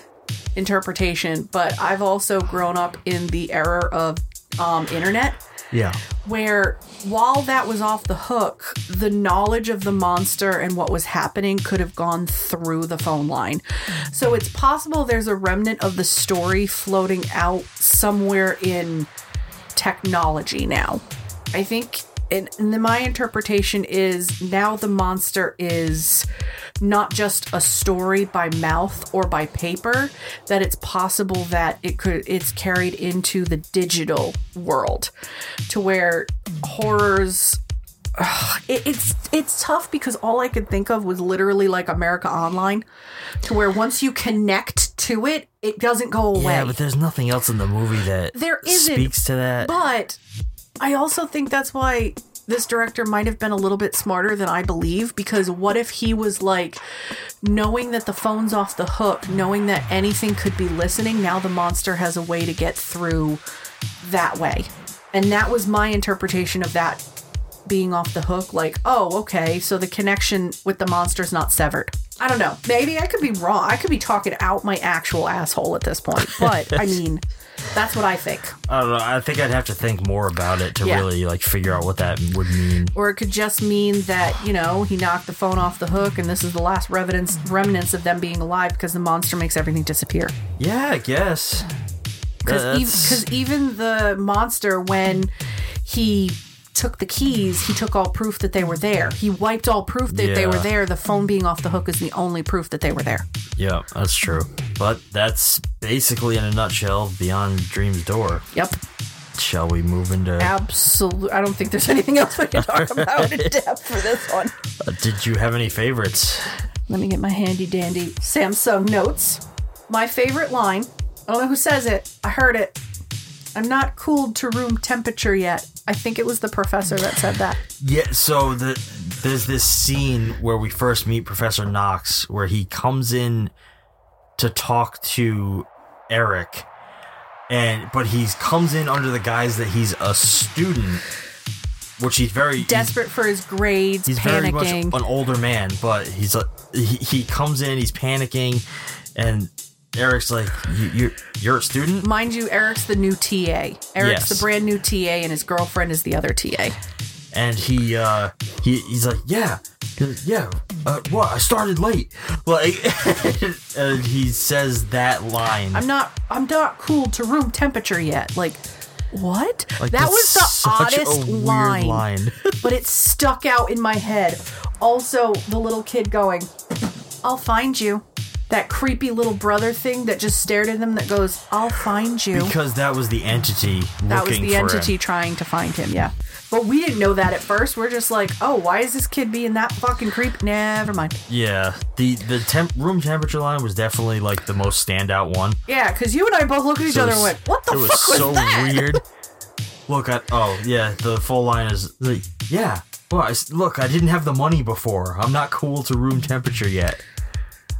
interpretation, but I've also grown up in the era of um, internet Yeah. where while that was off the hook, the knowledge of the monster and what was happening could have gone through the phone line. So it's possible there's a remnant of the story floating out somewhere in technology now. I think and, my interpretation is now the monster is not just a story by mouth or by paper that it's possible that it could it's carried into the digital world to where horrors Ugh, it, it's it's tough because all I could think of was literally like America Online, to where once you connect to it, it doesn't go away. Yeah, but there's nothing else in the movie that There isn't. speaks to that. But I also think that's why this director might have been a little bit smarter than I believe because what if he was like knowing that the phone's off the hook, knowing that anything could be listening, now the monster has a way to get through that way. And that was my interpretation of that being off the hook like, "Oh, okay, so the connection with the monster's not severed." I don't know. Maybe I could be wrong. I could be talking out my actual asshole at this point. But I mean, that's what I think. I don't know. I think I'd have to think more about it to Yeah. really like figure out what that would mean. Or it could just mean that, you know, he knocked the phone off the hook and this is the last remnants, remnants of them being alive because the monster makes everything disappear. Yeah, I guess. Because even the monster, when he took the keys, he took all proof that they were there. He wiped all proof that they were there. The phone being off the hook is the only proof that they were there. Yeah, that's true. But that's basically in a nutshell Beyond Dream's Door. Yep. Shall we move into Absolutely. I don't think there's anything else we can talk about in depth for this one. Uh, Did you have any favorites? Let me get my handy dandy Samsung notes. My favorite line. I don't know who says it. I heard it. I'm not cooled to room temperature yet. I think it was the professor that said that. Yeah, so the there's this scene where we first meet Professor Knox where he comes in to talk to Eric and but he comes in under the guise that he's a student which he's very Desperate for his grades, He's very much an older man, but he's a, he, he comes in, he's panicking, and Eric's like, you, "You're you're a student." Mind you, Eric's the new TA. Eric's Yes. the brand new TA, and his girlfriend is the other TA. and he uh he he's like yeah yeah uh, what i started late like and he says that line I'm not. I'm not cooled to room temperature yet. Like, what? Like, that was the oddest line, line. but it stuck out in my head. Also, the little kid going, "I'll find you." That creepy little brother thing that just stared at him. That goes, "I'll find you." because that was the entity that was the entity him. trying to find him. Yeah. But we didn't know that at first. We're just like, oh, why is this kid being that fucking creepy? Never mind. yeah the the temp room temperature line was definitely like the most standout one Yeah, because you and I both looked at each So other and went, what the fuck? it was was so that? weird look at oh yeah the full line is like yeah well I look i didn't have the money before i'm not cool to room temperature yet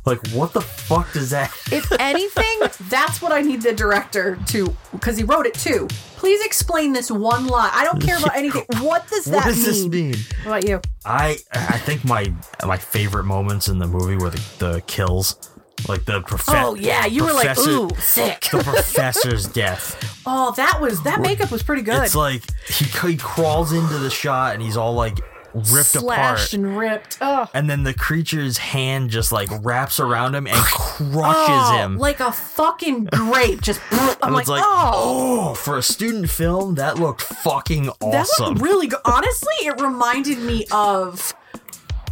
like what the fuck does that if anything, that's what I need the director to, because he wrote it too. Please explain this one line. I don't care about anything. What does that what does mean? this mean What about you? I I think my my favorite moments in the movie were the, the kills, like the professor. Oh, yeah, you were like, "Ooh, sick." The professor's death. Oh, that was that makeup was pretty good. It's like he, he crawls into the shot and he's all like ripped slashed apart, and ripped. Oh, and then the creature's hand just like wraps around him and crushes Oh, him. like a fucking grape. Just I'm like, like, oh. oh, for a student film, that looked fucking awesome. That looked really good. Honestly, it reminded me of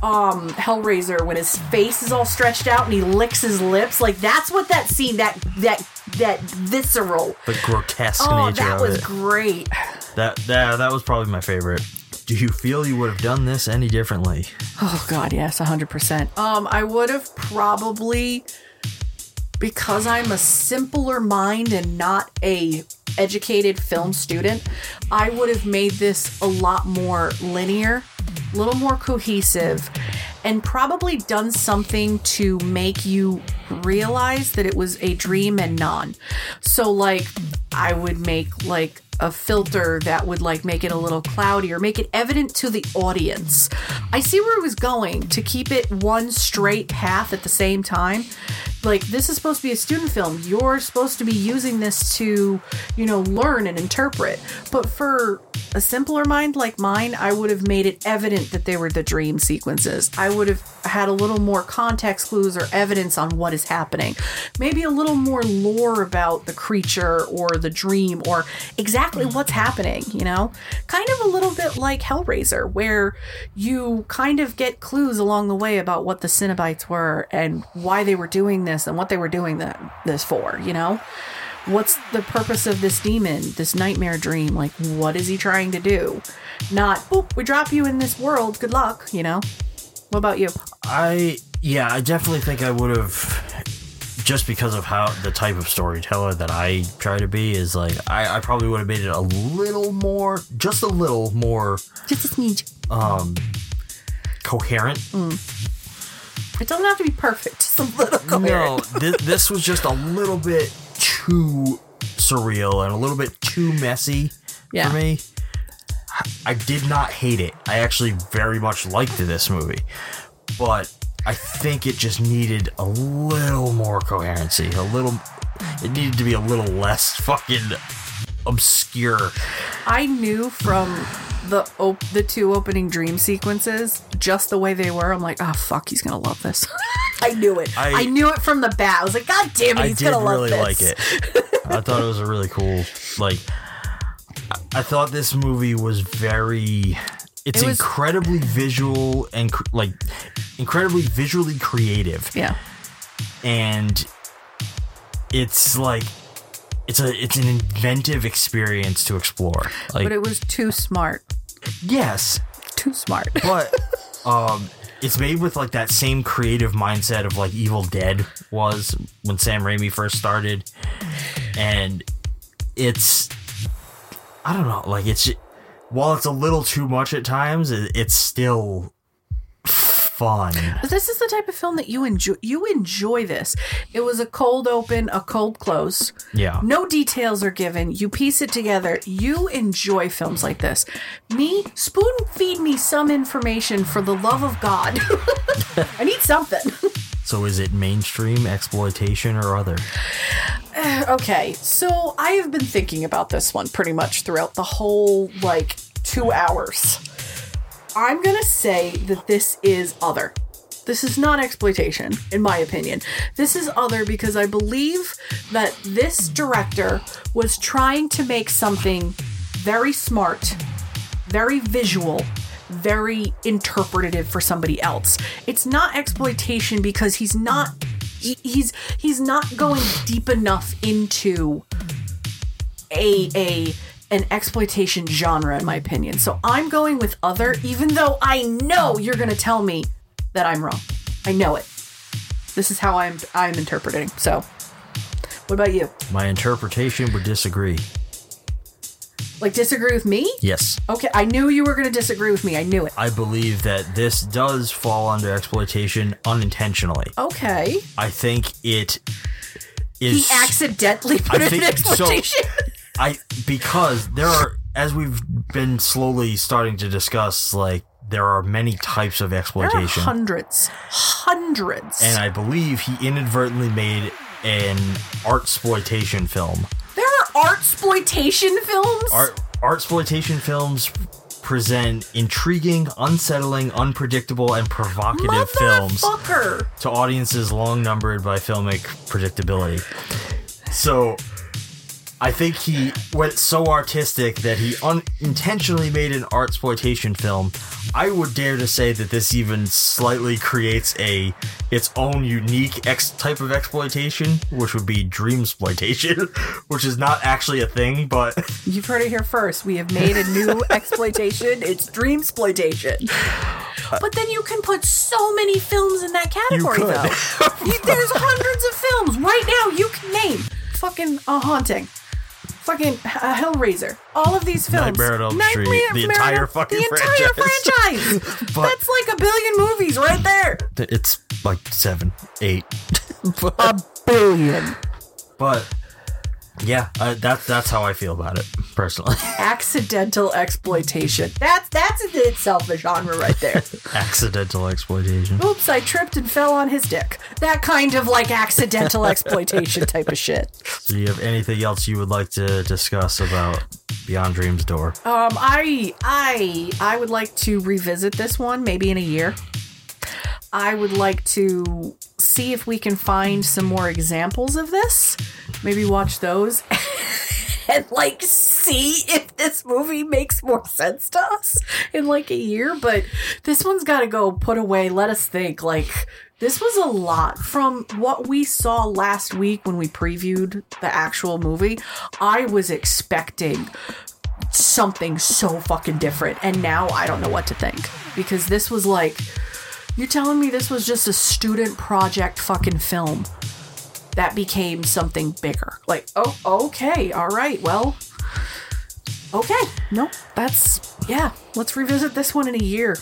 um Hellraiser when his face is all stretched out and he licks his lips. Like that's what that scene that that that visceral. the grotesque Oh, nature that was it. great. That that that was probably my favorite. Do you feel you would have done this any differently? Oh god, yes, 100%. Um I would have probably because I'm a simpler mind and not a educated film student, I would have made this a lot more linear, a little more cohesive, and probably done something to make you realize that it was a dream and non. So like I would make like a filter that would like make it a little cloudy or make it evident to the audience. I see where it was going to keep it one straight path at the same time. Like this is supposed to be a student film. You're supposed to be using this to, you know, learn and interpret. But for a simpler mind like mine, I would have made it evident that they were the dream sequences. I would have had a little more context clues or evidence on what is happening. Maybe a little more lore about the creature or the dream or exactly what's happening, you know? Kind of a little bit like Hellraiser, where you kind of get clues along the way about what the Cenobites were and why they were doing this and what they were doing that, this for, you know? What's the purpose of this demon, this nightmare dream? Like, what is he trying to do? Not, we drop you in this world, good luck, you know? What about you? I yeah, I definitely think I would have just because of how the type of storyteller that I try to be is like I, I probably would have made it a little more just a little more just a smidge um coherent. It doesn't have to be perfect, just a little No, coherent. this, this was just a little bit too surreal and a little bit too messy Yeah. for me. I did not hate it. I actually very much liked this movie. But I think it just needed a little more coherency. A little it needed to be a little less fucking obscure. I knew from the op- the two opening dream sequences, just the way they were. I'm like, oh fuck, he's gonna love this. I knew it. I, I- knew it from the bat. I was like, god damn it, I he's did gonna love really this. like it. I thought it was a really cool like I- I thought this movie was very it's It was- incredibly visual and cr- like incredibly visually creative. Yeah. And it's like it's a it's an inventive experience to explore. Like but it was too smart. Yes, Too smart. but um it's made with like that same creative mindset of like Evil Dead was when Sam Raimi first started and it's I don't know like it's while it's a little too much at times it's still fun. This is the type of film that you enjoy. You enjoy this. It was a cold open, a cold close. Yeah. No details are given. You piece it together. You enjoy films like this. Me, spoon feed me some information for the love of God. I need something. So is it mainstream exploitation or other? okay, so I have been thinking about this one pretty much throughout the whole like two hours. I'm gonna say that this is other. This is not exploitation, in my opinion. This is other because I believe that this director was trying to make something very smart, very visual, very interpretative for somebody else. It's not exploitation because he's not he, he's he's not going deep enough into a a an exploitation genre in my opinion. So I'm going with other even though I know you're going to tell me that I'm wrong. I know it. This is how I'm I'm interpreting. So what about you? My interpretation would disagree. Like disagree with me? Yes. Okay, I knew you were going to disagree with me. I knew it. I believe that this does fall under exploitation unintentionally. Okay. I think it is. He accidentally put I it in exploitation. so. I because there are as we've been slowly starting to discuss, like there are many types of there are exploitation, hundreds, hundreds. and I believe he inadvertently made an art exploitation film. there are art exploitation films. Art art exploitation films present intriguing, unsettling, unpredictable, and provocative films to audiences long numbered by filmic predictability. So I think he went so artistic that he unintentionally made an art exploitation film. I would dare to say that this even slightly creates a its own unique ex type of exploitation, which would be dream exploitation, which is not actually a thing, but You've heard it here first. We have made a new exploitation. It's dream exploitation. But then you can put so many films in that category, though. There's hundreds of films right now. You can name fucking a haunting, fucking uh, Hellraiser. All of these films. Nightmare on Elm Street, the entire fucking the entire franchise. franchise. But- That's like a billion movies right there. it's like seven, eight. A billion. But yeah, uh, that's that's how I feel about it personally. Accidental exploitation. That's that's in itself a genre right there. Accidental exploitation. Oops, I tripped and fell on his dick. That kind of like accidental exploitation type of shit. So, do you have anything else you would like to discuss about Beyond Dreams Door? Um, I I I would like to revisit this one maybe in a year. I would like to see if we can find some more examples of this. Maybe watch those and like see if this movie makes more sense to us in like a year. But this one's got to go put away. Let us think. Like, this was a lot from what we saw last week when we previewed the actual movie. I was expecting something so fucking different. And now I don't know what to think because this was like, you're telling me this was just a student project fucking film that became something bigger. Like, oh, okay, all right, well, okay, no, that's, yeah, let's revisit this one in a year.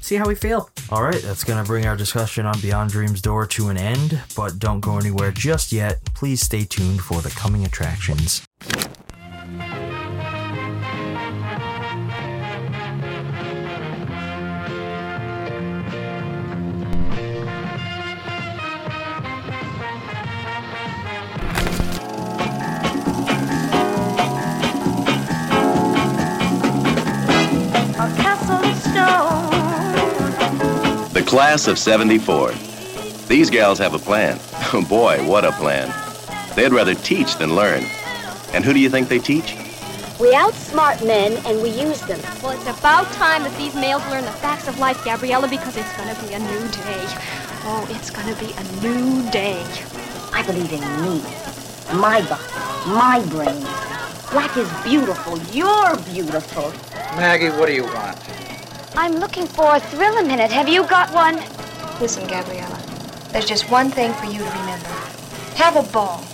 See how we feel. All right, that's going to bring our discussion on Beyond Dreams Door to an end, but don't go anywhere just yet. Please stay tuned for the coming attractions. Class of 74. These gals have a plan. Oh boy, what a plan. They'd rather teach than learn. And who do you think they teach? We outsmart men and we use them. Well, it's about time that these males learn the facts of life, Gabriella, because it's gonna be a new day. Oh, it's gonna be a new day. I believe in me, my body, my brain. Black is beautiful. You're beautiful. Maggie, what do you want? I'm looking for a thrill a minute. Have you got one? Listen, Gabriella, there's just one thing for you to remember. Have a ball,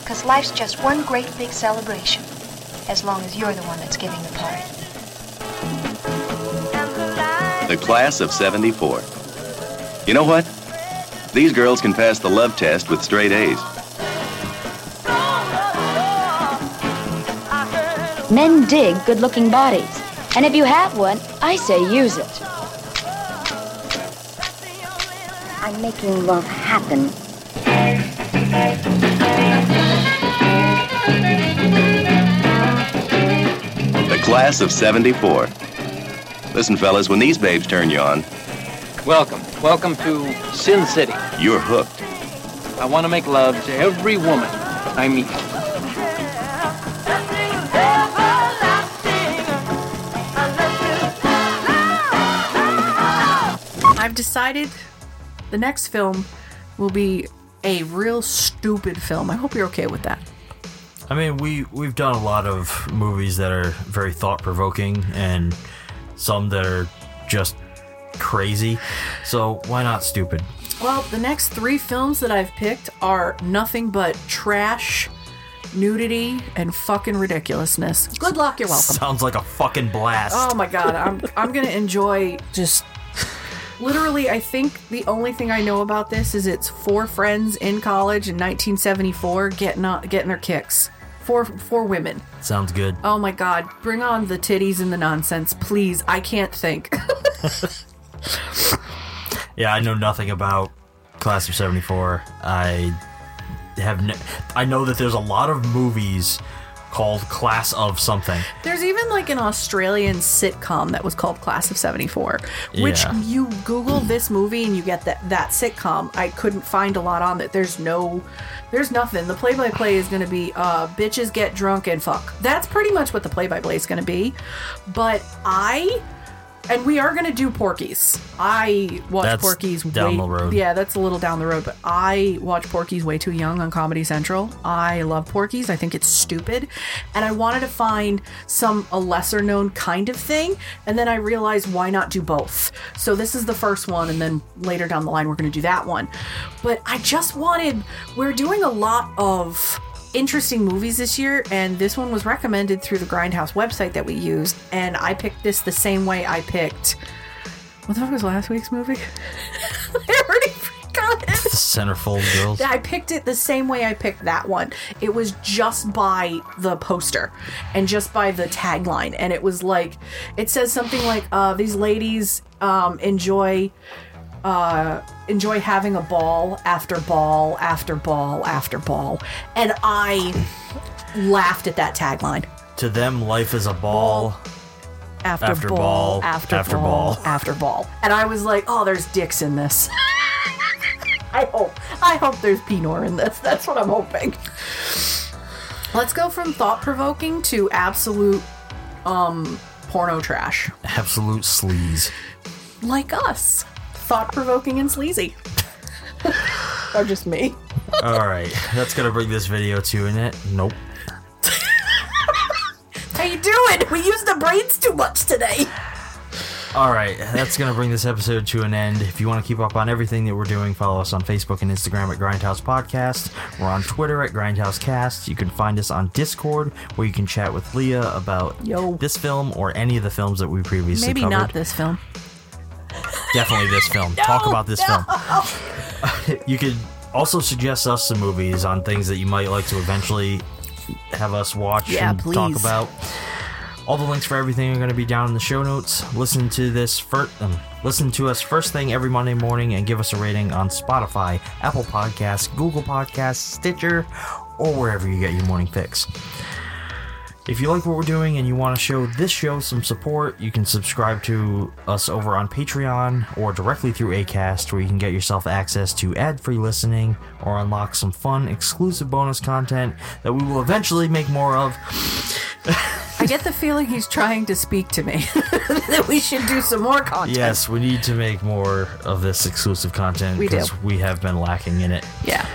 because life's just one great big celebration, as long as you're the one that's giving the party. The class of 74. You know what? These girls can pass the love test with straight A's. Men dig good looking bodies. And if you have one, I say use it. I'm making love happen. The class of 74. Listen, fellas, when these babes turn you on, Welcome. Welcome to Sin City. you're hooked. I want to make love to every woman I meet. Decided the next film will be a real stupid film. I hope you're okay with that. I mean, we we've done a lot of movies that are very thought provoking, and some that are just crazy. So why not stupid? Well, the next three films that I've picked are nothing but trash, nudity, and fucking ridiculousness. Good luck, you're welcome. Sounds like a fucking blast. Oh my god, I'm I'm gonna enjoy just literally. I think the only thing I know about this is it's four friends in college in 1974 getting on, getting their kicks. Four four women. Sounds good. Oh my god, bring on the titties and the nonsense, please. I can't think. Yeah, I know nothing about Class of '74. I have. No, I know that there's a lot of movies called Class of something. There's even like an Australian sitcom that was called Class of 74, which Yeah. you Google this movie and you get that that sitcom. I couldn't find a lot on it. There's no there's nothing. The play by play is going to be uh bitches get drunk and fuck. That's pretty much what the play by play is going to be. But I and we are going to do Porky's. I watch That's Porky's down way, the road. Yeah, that's a little down the road, but I watch Porky's way too young on Comedy Central. I love Porky's. I think it's stupid. And I wanted to find some a lesser known kind of thing, and then I realized why not do both. So this is the first one and then later down the line we're going to do that one. But I just wanted we're doing a lot of interesting movies this year and this one was recommended through the Grindhouse website that we used and I picked this the same way I picked what the fuck was last week's movie? I already forgot it. Centerfold girls. I picked it the same way I picked that one. It was just by the poster and just by the tagline. And it was like, it says something like, uh, these ladies um, enjoy. Uh, enjoy having a ball after ball after ball after ball, and I laughed at that tagline. To them, life is a ball. After, After ball, ball, after, after ball, ball. after ball, and I was like, "Oh, there's dicks in this." I hope. I hope there's Pinor in this. That's what I'm hoping. Let's go from thought provoking to absolute um porno trash. Absolute sleaze. Like us. Thought provoking and sleazy. or just me. All right, that's gonna bring this video to an end. Nope. How you doing? We used the brains too much today. All right, that's going to bring this episode to an end. If you want to keep up on everything that we're doing, follow us on Facebook and Instagram at Grindhouse Podcast. We're on Twitter at Grindhouse Cast. You can find us on Discord, where you can chat with Lea about Yo. this film or any of the films that we previously Maybe covered. not this film. Definitely this film. Talk about this film. you could also suggest us some movies on things that you might like to eventually have us watch Yeah, and talk about. All the links for everything are going to be down in the show notes. Listen to this first, um, listen to us first thing every Monday morning, and give us a rating on Spotify, Apple Podcasts, Google Podcasts, Stitcher, or wherever you get your morning fix. If you like what we're doing and you want to show this show some support, you can subscribe to us over on Patreon or directly through ACAST, where you can get yourself access to ad free listening or unlock some fun, exclusive bonus content that we will eventually make more of. I get the feeling he's trying to speak to me. that we should do some more content. Yes, we need to make more of this exclusive content We because we have been lacking in it. Yeah.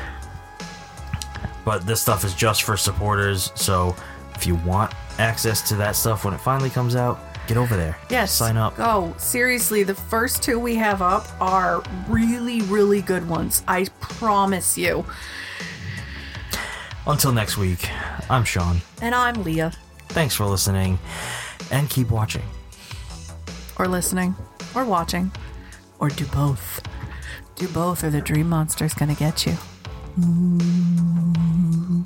But this stuff is just for supporters, so if you want access to that stuff when it finally comes out, get over there. Yes. Sign up. Oh, seriously, the first two we have up are really, really good ones. I promise you. Until next week, I'm Shawn. And I'm Lea. Thanks for listening and keep watching. Or listening. Or watching. Or do both. Do both, or the dream monster's gonna get you. Mm.